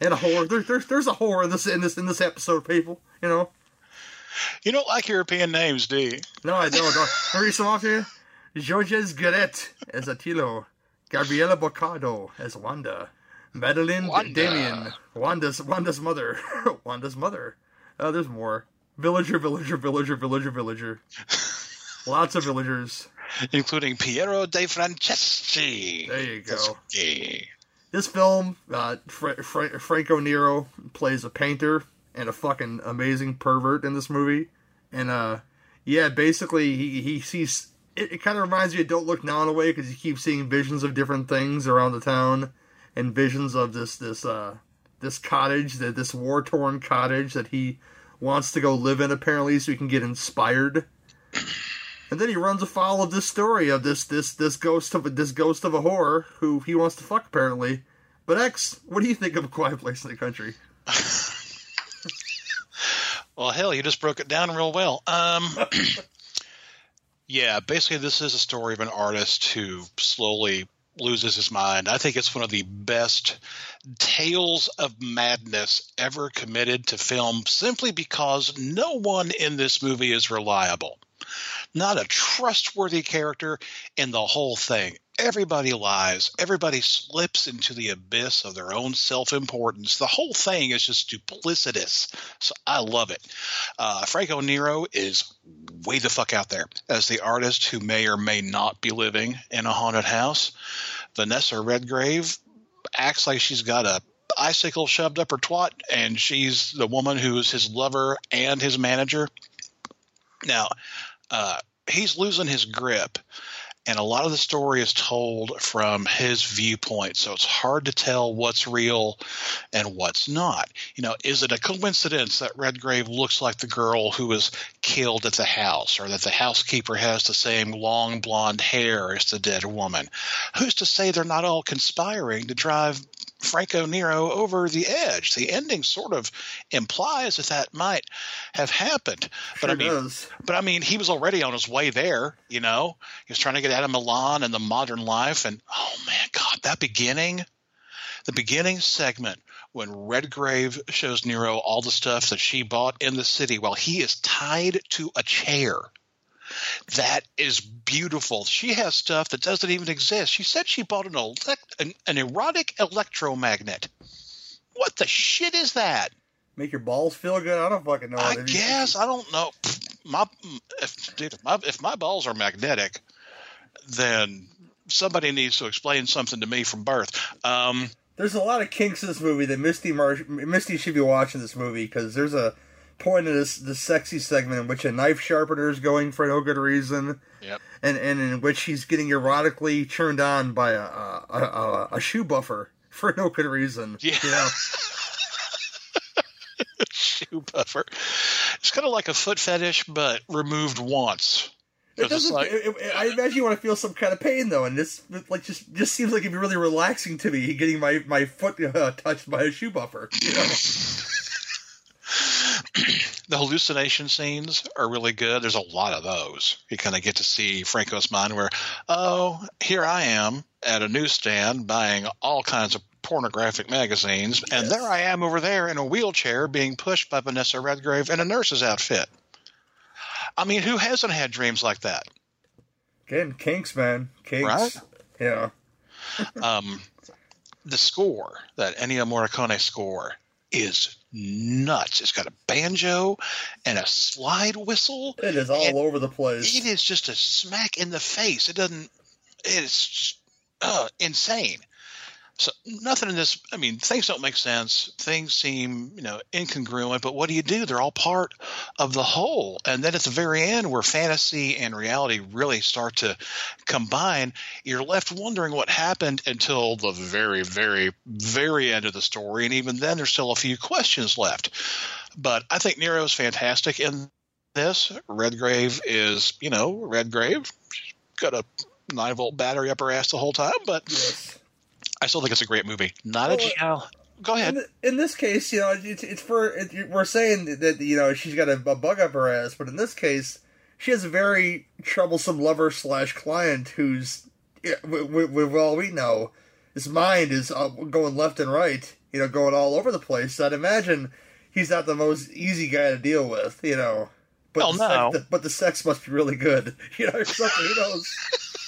And a horror. There, there, there's a horror in this in this in this episode, people. You know. You don't like European names, do you? No, I don't. don't. I read some off here. Georges Géret as Attilo. Gabriella Boccardo as Wanda. Madeline Wanda. Damien. Wanda's Wanda's mother. Wanda's mother. Uh, there's more. Villager, villager, villager, villager, villager. Lots of villagers. Including Piero de Franceschi. There you go. Yeah. This film, uh, Fra- Fra- Franco Nero plays a painter and a fucking amazing pervert in this movie, and uh, yeah, basically he he sees. It, it kind of reminds me of Don't Look Now in a way because you keep seeing visions of different things around the town, and visions of this this uh this cottage that this war torn cottage that he wants to go live in apparently so he can get inspired. And then he runs afoul of this story of this this this ghost of this ghost of a whore who he wants to fuck apparently. But X, what do you think of a quiet place in the country? Well, hell, you just broke it down real well. Um, yeah, basically, this is a story of an artist who slowly loses his mind. I think it's one of the best tales of madness ever committed to film simply because no one in this movie is reliable. Not a trustworthy character in the whole thing. Everybody lies. Everybody slips into the abyss of their own self importance. The whole thing is just duplicitous. So I love it. Uh, Franco Nero is way the fuck out there as the artist who may or may not be living in a haunted house. Vanessa Redgrave acts like she's got a icicle shoved up her twat, and she's the woman who is his lover and his manager. Now, uh, he's losing his grip, and a lot of the story is told from his viewpoint, so it's hard to tell what's real and what's not. You know, is it a coincidence that Redgrave looks like the girl who was killed at the house, or that the housekeeper has the same long blonde hair as the dead woman? Who's to say they're not all conspiring to drive Franco Nero over the edge. The ending sort of implies that that might have happened. But I mean, does. but I mean, he was already on his way there. You know, he was trying to get out of Milan and the modern life. And oh man, God, that beginning, the beginning segment when Redgrave shows Nero all the stuff that she bought in the city while he is tied to a chair. That is beautiful. She has stuff that doesn't even exist. She said she bought an elect- an, an erotic electromagnet. What the shit is that? Make your balls feel good. I don't fucking know. I you- guess I don't know. My if, dude, if my if my balls are magnetic, then somebody needs to explain something to me from birth. Um, There's a lot of kinks in this movie that Misty Misty should be watching this movie because there's a point in this this sexy segment in which a knife sharpener is going for no good reason, Yep. and and in which he's getting erotically turned on by a a, a, a shoe buffer for no good reason. Yeah. You know? shoe buffer. It's kind of like a foot fetish, but removed once. It doesn't. like- it- it- I imagine you want to feel some kind of pain though, and this like just just seems like it'd be really relaxing to me getting my my foot uh, touched by a shoe buffer. You know? the hallucination scenes are really good. There's a lot of those. You kind of get to see Franco's mind where, oh, here I am at a newsstand buying all kinds of pornographic magazines, and there I am over there in a wheelchair being pushed by Vanessa Redgrave in a nurse's outfit. I mean, who hasn't had dreams like that? Again, kinks, man, kinks. Right? Yeah. um, the score, that Ennio Morricone score, is nuts. It's got a banjo and a slide whistle. It is all over the place. It is just a smack in the face. It doesn't. It's just uh, insane. So nothing in this. I mean, things don't make sense. Things seem, you know, incongruent. But what do you do? They're all part of the whole. And then at the very end, where fantasy and reality really start to combine, you're left wondering what happened until the very, very, very end of the story. And even then, there's still a few questions left. But I think Nero is fantastic in this. Redgrave is, you know, Redgrave. She's got a nine volt battery up her ass the whole time, but I still think it's a great movie. Not a Well, GL. Go ahead. In, in this case, you know, it's, it's for it, we're saying that you know she's got a, a bug up her ass, but in this case, she has a very troublesome lover slash client who's, yeah, with, with, with all we know, his mind is uh, going left and right, you know, going all over the place. I'd imagine he's not the most easy guy to deal with, you know. But Well, the no. sex, but the sex must be really good, you know, or something. Who knows?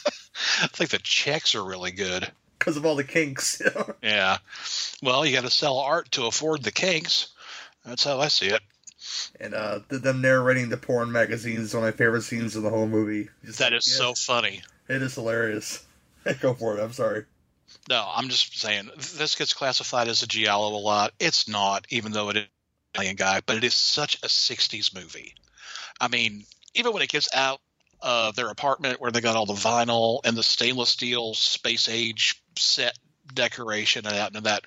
I think the checks are really good. Because of all the kinks. Yeah. Well, you got to sell art to afford the kinks. That's how I see it. And uh, them narrating the porn magazines is one of my favorite scenes in the whole movie. Just That is yeah, so funny. It is hilarious. Go for it. I'm sorry. No, I'm just saying this gets classified as a giallo a lot. It's not, even though it is an alien guy, but it is such a '60s movie. I mean, even when it gets out of their apartment where they got all the vinyl and the stainless steel space age set decoration and out in that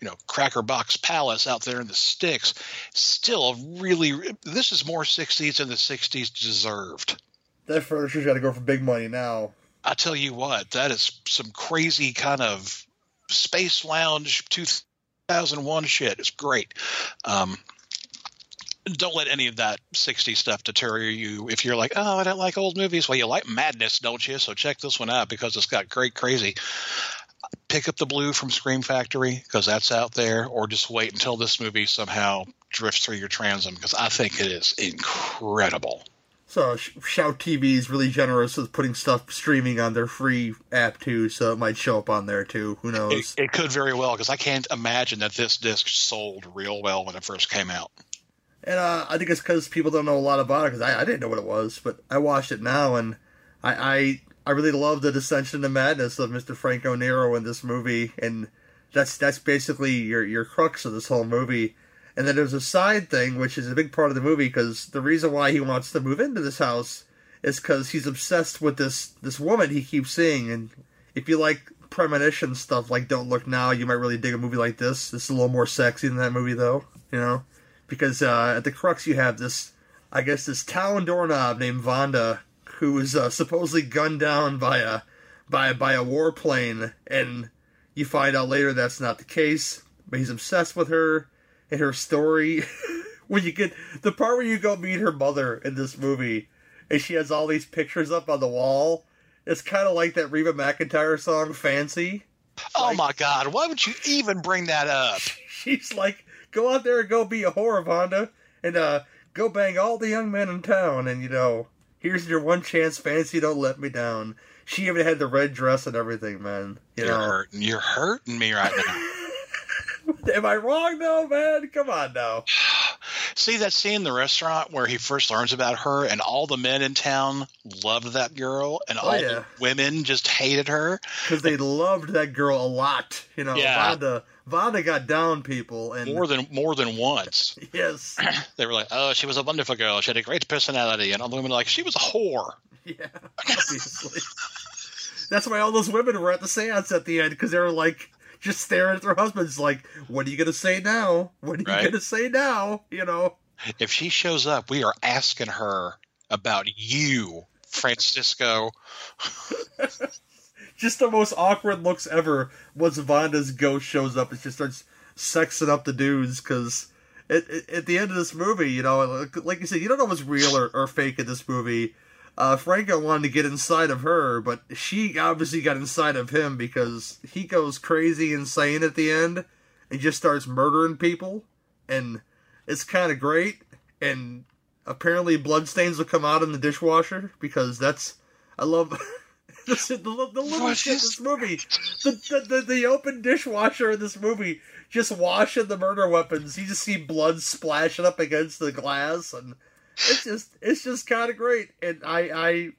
you know cracker box palace out there in the sticks still really this is more 60s than the 60s deserved That furniture's got to go for big money now. I tell you what, that is some crazy kind of space lounge 2001 shit. It's great. Um, don't let any of that 60s stuff deter you. If you're like, oh, I don't like old movies. Well, you like madness, don't you? So check this one out because it's got great crazy. Pick up the blue from Scream Factory because that's out there, or just wait until this movie somehow drifts through your transom because I think it is incredible. So Shout TV is really generous with putting stuff streaming on their free app too, so it might show up on there too. Who knows? It, it could very well because I can't imagine that this disc sold real well when it first came out. And uh, I think it's because people don't know a lot about it. Because I, I didn't know what it was, but I watched it now, and I I, I really love the descension to madness of Mr. Franco Nero in this movie, and that's that's basically your your crux of this whole movie. And then there's a side thing, which is a big part of the movie, because the reason why he wants to move into this house is because he's obsessed with this this woman he keeps seeing. And if you like premonition stuff like Don't Look Now, you might really dig a movie like this. This is a little more sexy than that movie, though. You know, because uh, at the crux you have this, I guess, this town doorknob named Vonda, who was uh, supposedly gunned down by a by by a warplane and you find out later that's not the case, but he's obsessed with her and her story. when you get the part where you go meet her mother in this movie, and she has all these pictures up on the wall. It's kind of like that Reba McEntire song, "Fancy." Oh my God! Why would you even bring that up? She's like, "Go out there and go be a whore, Vonda, and uh, go bang all the young men in town, and you know, here's your one chance, Fancy. Don't let me down." She even had the red dress and everything, man. You You're know, hurting. You're hurting me right now. am I wrong though, man? Come on now. See that scene in the restaurant where he first learns about her, and all the men in town loved that girl, and Oh, all yeah. the women just hated her. because they loved that girl a lot. You know, Yeah. Vonda, Vonda got down people, and More than more than once. yes, They were like, "Oh, she was a wonderful girl. She had a great personality," and all the women were like, "She was a whore." yeah, obviously. That's why all those women were at the seance at the end because they were like just staring at their husbands, like, "What are you gonna say now? What are you gonna say now?" You know. If she shows up, we are asking her about you, Francisco. just the most awkward looks ever once Vonda's ghost shows up and she starts sexing up the dudes because at, the end of this movie, you know, like, like you said, you don't know what's real or, or fake in this movie. Uh, Franco wanted to get inside of her, but she obviously got inside of him because he goes crazy insane at the end and just starts murdering people. And it's kind of great. And apparently, bloodstains will come out in the dishwasher because that's. I love. the, the, the little shit in this movie. The, the, the, the open dishwasher in this movie just washing the murder weapons. You just see blood splashing up against the glass, and it's just it's just kind of great. And I I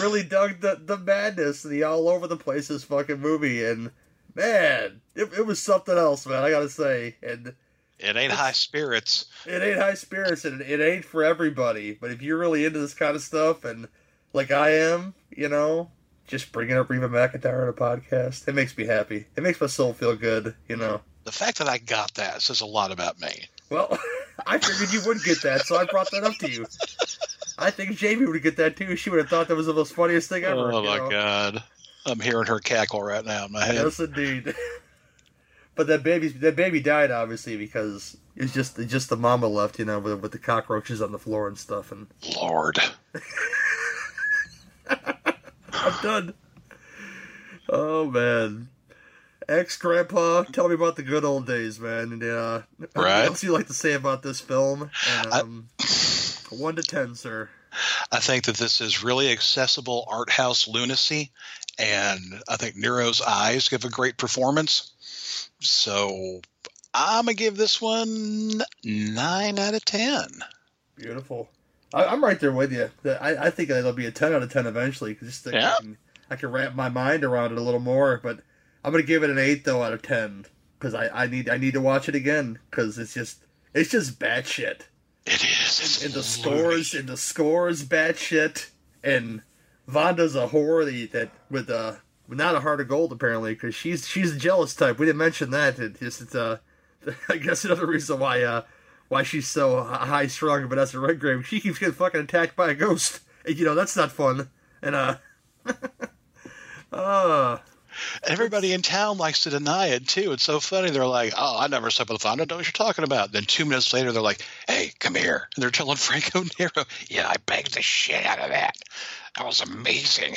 really dug the the madness, the all over the place this fucking movie, and man, it, it was something else, man. I gotta say, and It ain't high spirits. it ain't high spirits, and it ain't for everybody. But if you're really into this kind of stuff, and like I am, you know, just bringing up Reba McEntire on a podcast, it makes me happy. It makes my soul feel good, you know. The fact that I got that says a lot about me. Well, I figured you would get that, so I brought that up to you. I think Jamie would get that too. She would have thought that was the most funniest thing ever. oh my know? god, I'm hearing her cackle right now in my head. Yes, indeed. But that baby, that baby died obviously because it's just it's just the mama left, you know, with, with the cockroaches on the floor and stuff. And Lord, I'm done. Oh man, ex grandpa, tell me about the good old days, man. And uh, what Right. else you like to say about this film? Um, one to ten, sir. I think that this is really accessible art house lunacy, and I think Nero's eyes give a great performance. So I'm gonna give this one nine out of ten. Beautiful. I, I'm right there with you. I, I think it'll be a ten out of ten eventually. just Yeah. I, can, I can wrap my mind around it a little more. But I'm gonna give it an eight though out of ten because I, I need I need to watch it again because it's just it's just bad shit. It is. And the scores and the scores bad shit. And Vonda's a whore that, that with uh not a heart of gold apparently because she's she's the jealous type. We didn't mention that. It just it's uh I guess another reason why uh why she's so high strung. Vanessa Redgrave she keeps getting fucking attacked by a ghost. And, you know that's not fun. And uh uh Everybody in town likes to deny it too. It's so funny. They're like, "Oh, I never slept with don't Know what you're talking about?" Then two minutes later, they're like, "Hey, come here!" And they're telling Franco Nero, "Yeah, I banged the shit out of that. That was amazing."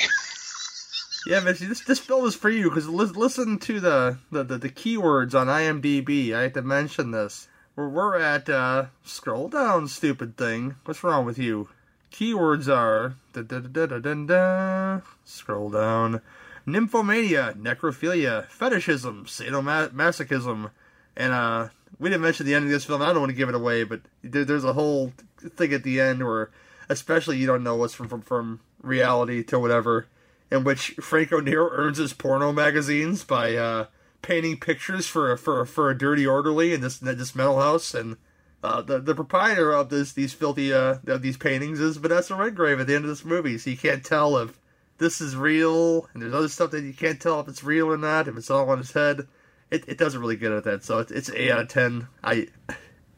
Yeah, man, this this film is for you because li- listen to the, the, the, the keywords on IMDb. I have to mention this. We're, we're at uh, scroll down, stupid thing. What's wrong with you? Keywords are da da da da da da. Scroll down. Nymphomania, necrophilia, fetishism, sadomasochism, and uh, we didn't mention the end of this film. I don't want to give it away, but there, there's a whole thing at the end where, especially, you don't know what's from from, from reality to whatever in which Franco Nero earns his porno magazines by uh, painting pictures for a, for a, for a dirty orderly in this this mental house, and uh, the the proprietor of this these filthy uh, of these paintings is Vanessa Redgrave at the end of this movie, so you can't tell if this is real, and there's other stuff that you can't tell if it's real or not, if it's all on his head. It, it doesn't really get at that, so it's it's eight out of ten. I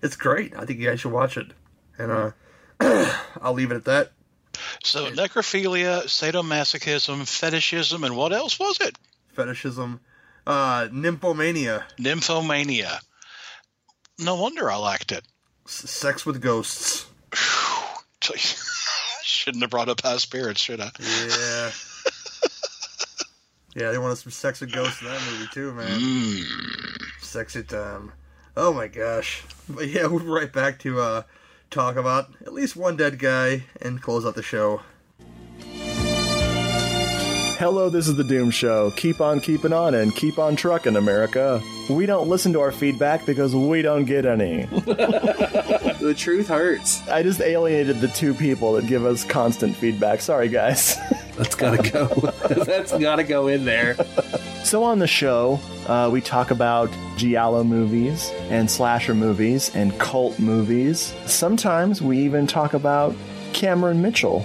it's great. I think you guys should watch it, and uh, I'll leave it at that. So necrophilia, sadomasochism, fetishism, and what else was it? fetishism, Uh, Nymphomania. Nymphomania. No wonder I liked it. S- sex with ghosts. Shouldn't have brought up high spirits, should I? Yeah. yeah, they wanted some sex with ghosts in that movie too, man. Mm. Sexy time. Oh my gosh. But yeah, we're right back to uh, talk about at least one dead guy and close out the show. Hello, this is the Doom Show. Keep on keeping on and keep on trucking, America. We don't listen to our feedback because we don't get any. the truth hurts. I just alienated the two people that give us constant feedback. Sorry, guys. That's gotta go. That's gotta go in there. So on the show, uh, we talk about giallo movies and slasher movies and cult movies. Sometimes we even talk about Cameron Mitchell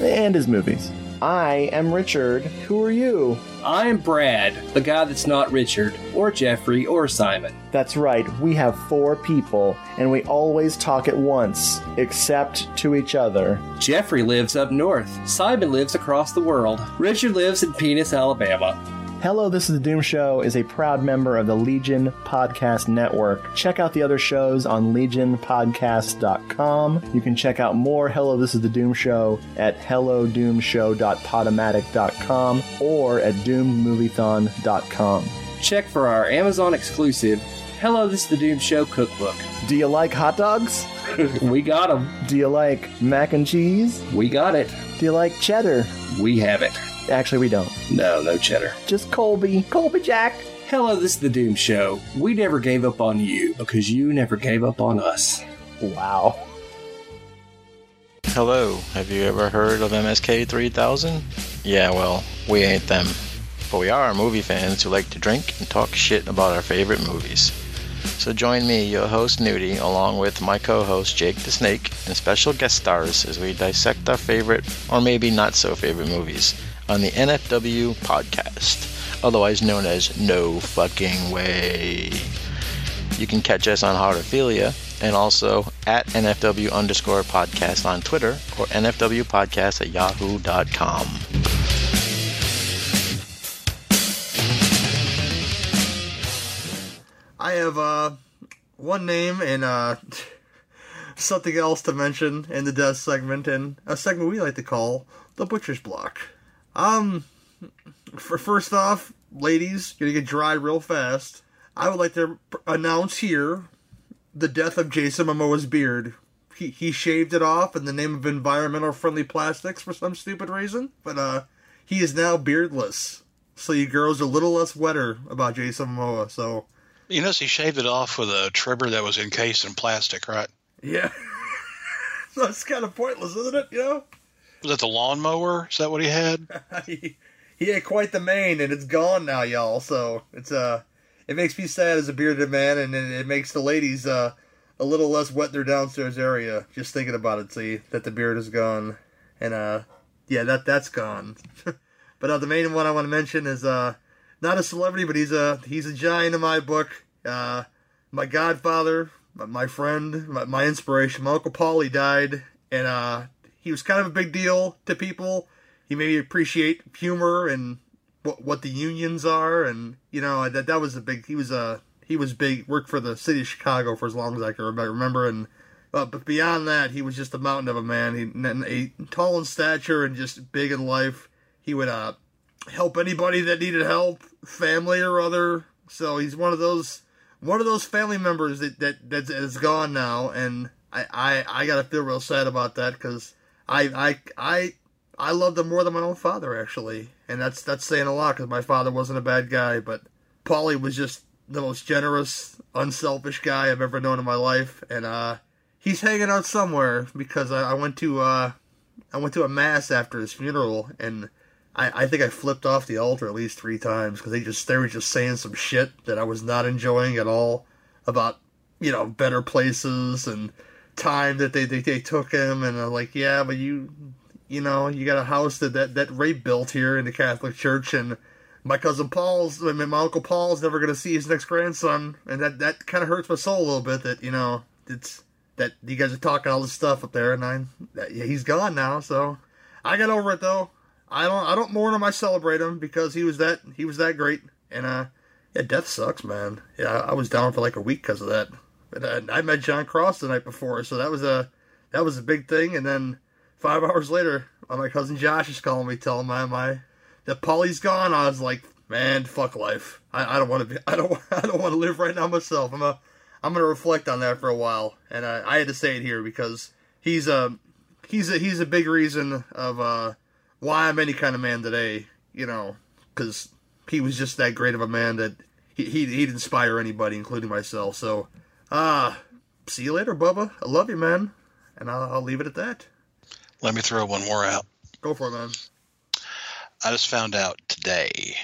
and his movies. I am Richard. Who are you? I am Brad, the guy that's not Richard, or Jeffrey, or Simon. That's right, we have four people, and we always talk at once, except to each other. Jeffrey lives up north. Simon lives across the world. Richard lives in Penis, Alabama. Hello, This is the Doom Show is a proud member of the Legion Podcast Network. Check out the other shows on legionpodcast.com. You can check out more Hello, This is the Doom Show at hellodoomshow.podomatic.com or at doommoviethon.com. Check for our Amazon exclusive Hello, This is the Doom Show cookbook. Do you like hot dogs? we got them. Do you like mac and cheese? We got it. Do you like cheddar? We have it. Actually, we don't. No, no cheddar. Just Colby. Colby Jack. Hello, this is the Doom Show. We never gave up on you because you never gave up on us. Wow. Hello, have you ever heard of MSK 3000? Yeah, well, we ain't them. But we are movie fans who like to drink and talk shit about our favorite movies. So join me, your host Nudie, along with my co-host Jake the Snake, and special guest stars as we dissect our favorite, or maybe not so favorite movies on the NFW podcast, otherwise known as No Fucking Way. You can catch us on Heartophilia and also at NFW underscore podcast on Twitter or NFW podcast at yahoo.com. I have uh, one name and uh, something else to mention in the death segment, and a segment we like to call the Butcher's Block. Um, for first off, ladies, gonna get dry real fast. I would like to announce here the death of Jason Momoa's beard. He he shaved it off in the name of environmental friendly plastics for some stupid reason, but uh, he is now beardless. So you girls are a little less wetter about Jason Momoa. So You notice he shaved it off with a trimmer that was encased in plastic, right? yeah, so it's kind of pointless, isn't it? You know. Was that the lawnmower? Is that what he had? he, he had quite the mane, and it's gone now, y'all. So it's uh, it makes me sad as a bearded man, and it, it makes the ladies uh a little less wet in their downstairs area just thinking about it. See that the beard is gone, and uh, yeah, that that's gone. but uh, the main one I want to mention is uh, not a celebrity, but he's a he's a giant in my book. Uh, my godfather, my, my friend, my, my inspiration, my uncle Paulie died, and uh, he was kind of a big deal to people. He made me appreciate humor and what what the unions are, and you know that that was a big. He was a he was big. Worked for the city of Chicago for as long as I can remember, and uh, but beyond that, he was just a mountain of a man. He a tall in stature and just big in life. He would uh help anybody that needed help, family or other. So he's one of those one of those family members that that that is gone now, and I I, I gotta feel real sad about that because I I I I loved him more than my own father actually, and that's that's saying a lot because my father wasn't a bad guy, but Paulie was just the most generous, unselfish guy I've ever known in my life, and uh, he's hanging out somewhere because I, I went to uh, I went to a mass after his funeral, and I, I think I flipped off the altar at least three times because they just they were just saying some shit that I was not enjoying at all about you know better places and time that they they, they took him, and I'm like, yeah, but you you know you got a house that that that Ray built here in the Catholic Church and my cousin Paul's, I mean, my uncle Paul's never going to see his next grandson, and that that kind of hurts my soul a little bit. That you know, it's that you guys are talking all this stuff up there, and I, yeah, he's gone now. So I got over it though. I don't I don't mourn him. I celebrate him because he was that he was that great. And uh, yeah, death sucks, man. Yeah, I was down for like a week because of that. And I met John Cross the night before, so that was a that was a big thing. And then five hours later, my cousin Josh is calling me, telling my my that Polly's gone. I was like, man, fuck life. I, I don't want to be. I don't. I don't want to live right now myself. I'm a. I'm gonna reflect on that for a while, and I, I had to say it here because he's a he's a he's a big reason of uh why I'm any kind of man today. You know, because he was just that great of a man that he he'd inspire anybody, including myself. So, ah, see you later, Bubba. I love you, man, and I'll, I'll leave it at that. Let me throw one more out. Go for it, man. I just found out today,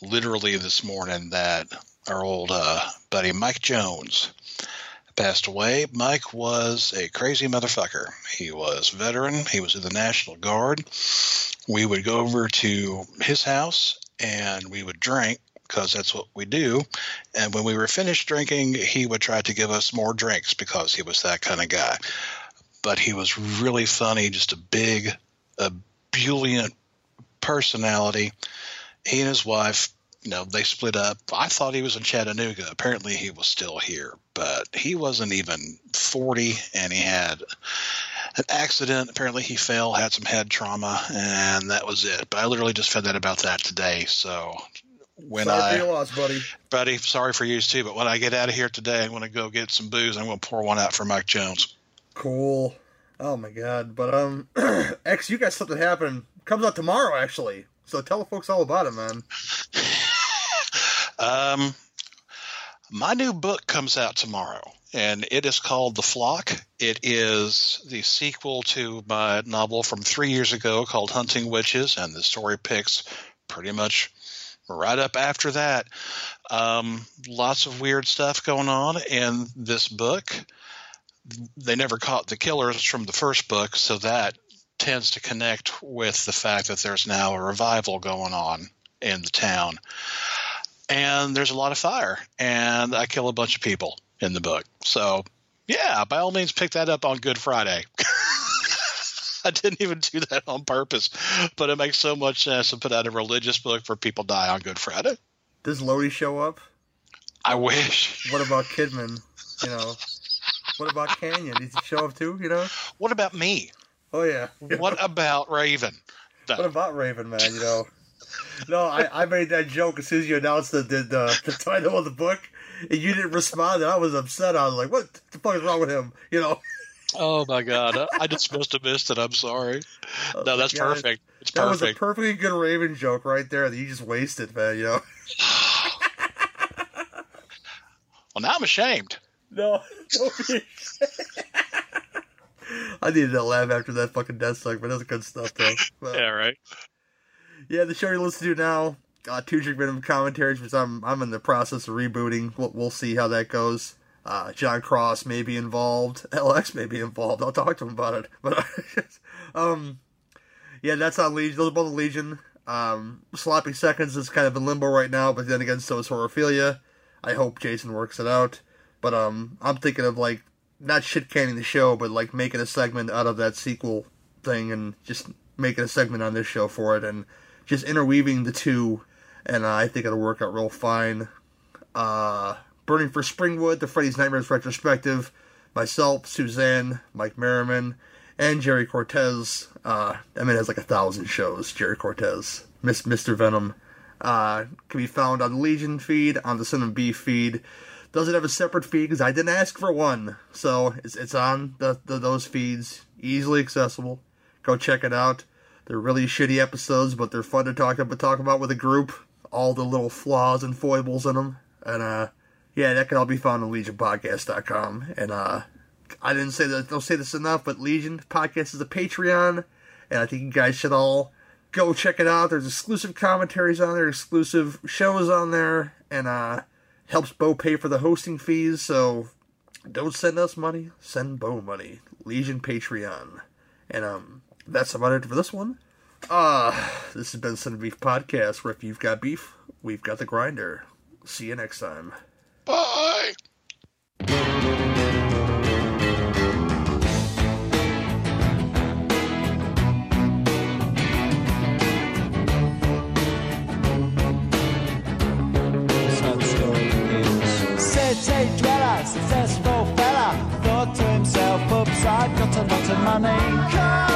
literally this morning, that our old uh, buddy Mike Jones passed away. Mike was a crazy motherfucker. He was a veteran. He was in the National Guard. We would go over to his house and we would drink because that's what we do. And when we were finished drinking, he would try to give us more drinks because he was that kind of guy. But he was really funny, just a big, ebullient personality. He and his wife, you know, they split up. I thought he was in Chattanooga. Apparently, he was still here, but he wasn't even 40 and he had an accident. Apparently, he fell, had some head trauma, and that was it. But I literally just found out about that today. So when Sorry I, for your loss, buddy. buddy, sorry for you too. But when I get out of here today, I'm going to go get some booze. I'm going to pour one out for Mike Jones. Cool. Oh my god. But um X, you got something happening. Comes out tomorrow actually. So tell the folks all about it, man. Um, my new book comes out tomorrow, and it is called The Flock. It is the sequel to my novel from three years ago called Hunting Witches, and the story picks pretty much right up after that. Um, lots of weird stuff going on in this book. They never caught the killers from the first book, so that tends to connect with the fact that there's now a revival going on in the town and there's a lot of fire and i kill a bunch of people in the book so yeah by all means pick that up on good friday i didn't even do that on purpose but it makes so much sense to put out a religious book for people die on good friday Does Lodi show up? i wish What about Kidman? You know. What about Canyon? Did he show up too, you know? what about me Oh yeah. what about raven What about Raven, man? You know, no, I, I made that joke as soon as you announced the, the the the title of the book, and you didn't respond. And I was upset. I was like, "What the fuck is wrong with him?" You know, oh my god. I- just must have missed it. I'm sorry. No that's perfect. It's that was a perfectly good Raven joke right there that you just wasted, man. You know, well now i'm ashamed. No, I needed a laugh after that fucking death suck, but that's good stuff though. But- yeah right. Yeah, the show you're listening to now, uh, two drink minimum commentaries, which I'm I'm in the process of rebooting. We'll, we'll see how that goes. Uh, John Cross may be involved. LX may be involved. I'll talk to him about it. But um, yeah, that's on Legion. Those are both Legion. Um, Sloppy Seconds is kind of in limbo right now, but then again, so is Horophilia. I hope Jason works it out. But um, I'm thinking of like not shit canning the show, but like making a segment out of that sequel thing and just making a segment on this show for it and just interweaving the two. And uh, I think it'll work out real fine. Uh, Burning for Springwood, the Freddy's Nightmares retrospective. Myself, Suzanne, Mike Merriman, and Jerry Cortez. Uh, I mean, it has like a thousand shows. Jerry Cortez, Miss Mr. Venom, uh, can be found on the Legion feed, on the Cinema Beef feed. Doesn't have a separate feed because I didn't ask for one, so it's it's on the, the those feeds, easily accessible. Go check it out. They're really shitty episodes, but they're fun to talk about talk about with a group. All the little flaws and foibles in them, and uh, yeah, that can all be found on LegionPodcast.com. And uh, I didn't say that. Don't say this enough, but Legion Podcast is a Patreon, and I think you guys should all go check it out. There's exclusive commentaries on there, exclusive shows on there, and uh, helps Bo pay for the hosting fees. So don't send us money, send Bo money. Legion Patreon, and um, that's about it for this one. Uh, this has been Cinema Beef Podcast, where if you've got beef, we've got the grinder. See you next time. Bye. City dweller, successful fella, thought to himself, oops, I've got a lot of money.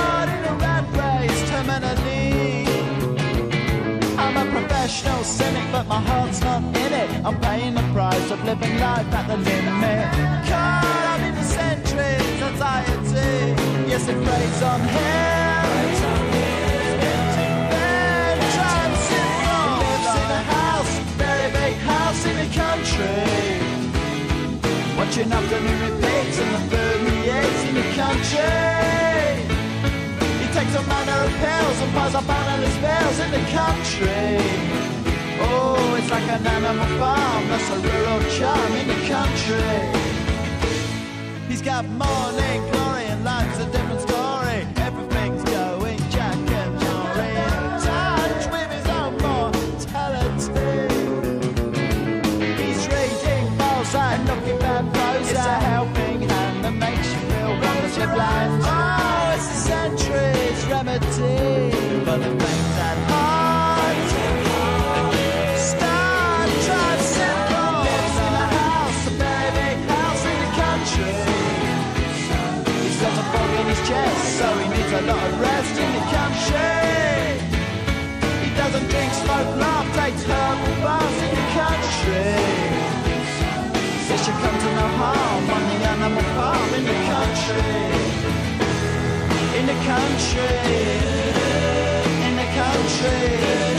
Cynic, but my heart's not in it. I'm paying the price of living life at the limit. Caught up in the centuries, anxiety. Yes, it preys on him. A. Watching afternoon repeats and the food he eats in the country. He takes all manner of pills and piles up analyst bills in the country. It's like an animal farm, that's a rural charm in the country. He's got morning glory and lots of different country. In the country.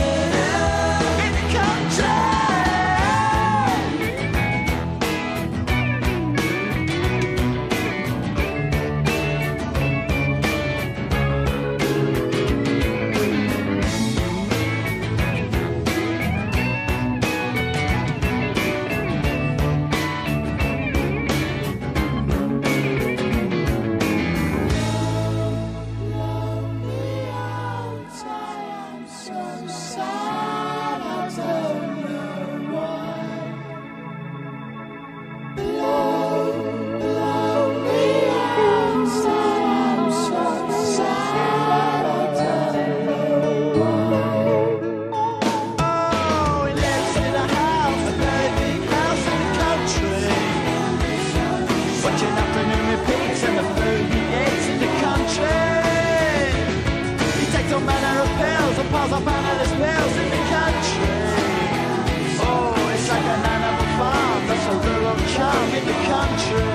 Country.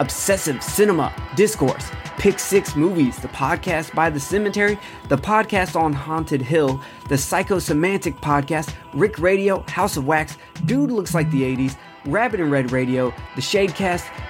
Obsessive Cinema, Discourse, Pick Six Movies, the podcast by The Cemetery, the podcast on Haunted Hill, the Psychosemantic podcast, Rick Radio, House of Wax, Dude Looks Like the 80s, Rabbit and Red Radio, the Shadecast,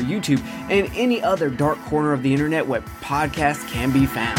YouTube, and any other dark corner of the internet where podcasts can be found.